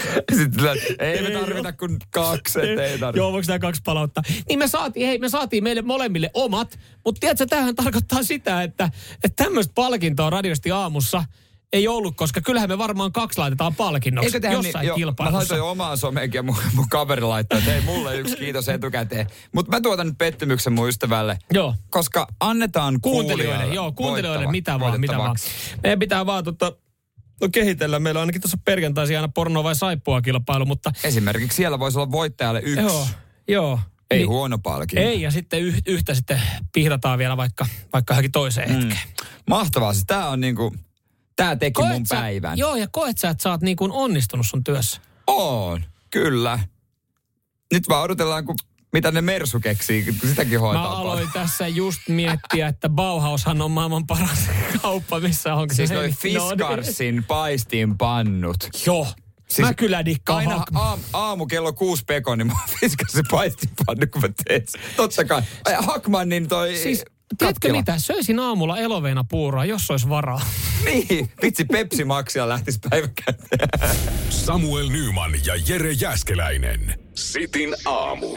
Speaker 2: Sitten ei me tarvita kuin kaksi, ei tarvita.
Speaker 3: Joo, voiko nämä kaksi palauttaa? Niin me saatiin, hei, me saatiin meille molemmille omat, mutta tiedätkö, tämähän tarkoittaa sitä, että, että tämmöistä palkintoa radiosti aamussa ei ollut, koska kyllähän me varmaan kaksi laitetaan palkinnoksi
Speaker 2: Eikö tehdä
Speaker 3: jossain
Speaker 2: niin, Mä
Speaker 3: kilpailussa.
Speaker 2: laitoin jo omaa someenkin ja mun, mun kaveri laittoi, että hei mulle yksi kiitos etukäteen. Mutta mä tuotan nyt pettymyksen mun ystävälle.
Speaker 3: Joo.
Speaker 2: Koska annetaan
Speaker 3: Kuuntelijoille, joo, kuuntelijoille mitä vaan, mitä vaan. Meidän pitää vaan tota, no kehitellä. Meillä on ainakin tuossa perjantaisin aina porno vai saippua kilpailu, mutta
Speaker 2: Esimerkiksi siellä voisi olla voittajalle yksi.
Speaker 3: joo, joo.
Speaker 2: Ei
Speaker 3: Niin-
Speaker 2: huono palkinto.
Speaker 3: Ei, ja sitten yh, yhtä sitten pihdataan vielä vaikka, vaikka johonkin toiseen
Speaker 2: Mm.
Speaker 3: hetkeen.
Speaker 2: Mahtavaa. Siis tää on niinku, tää teki mun
Speaker 3: sä,
Speaker 2: päivän.
Speaker 3: Joo, ja koet sä, että sä oot niin kuin onnistunut sun työssä.
Speaker 2: On, kyllä. Nyt vaan odotellaan, kun, mitä ne Mersu keksii, sitäkin
Speaker 3: Mä
Speaker 2: hoitaa.
Speaker 3: aloin tässä just miettiä, että Bauhaushan on maailman paras kauppa, missä onko
Speaker 2: Siis noi
Speaker 3: no,
Speaker 2: Fiskarsin paistinpannut.
Speaker 3: Joo.
Speaker 2: Siis
Speaker 3: mä kyllä dikkaan
Speaker 2: Aina aam, aamu kello kuusi pekon, niin mä Fiskarsin paistinpannu, kun mä teen sen. Totta kai. Ai, Hakmanin toi
Speaker 3: Siis, tiedätkö mitä? Söisin aamulla eloveena puuroa, jos olisi varaa.
Speaker 2: Niin, vitsi Pepsi Maxia lähtisi päiväkäteen.
Speaker 1: Samuel Nyman ja Jere Jäskeläinen. Sitin aamu.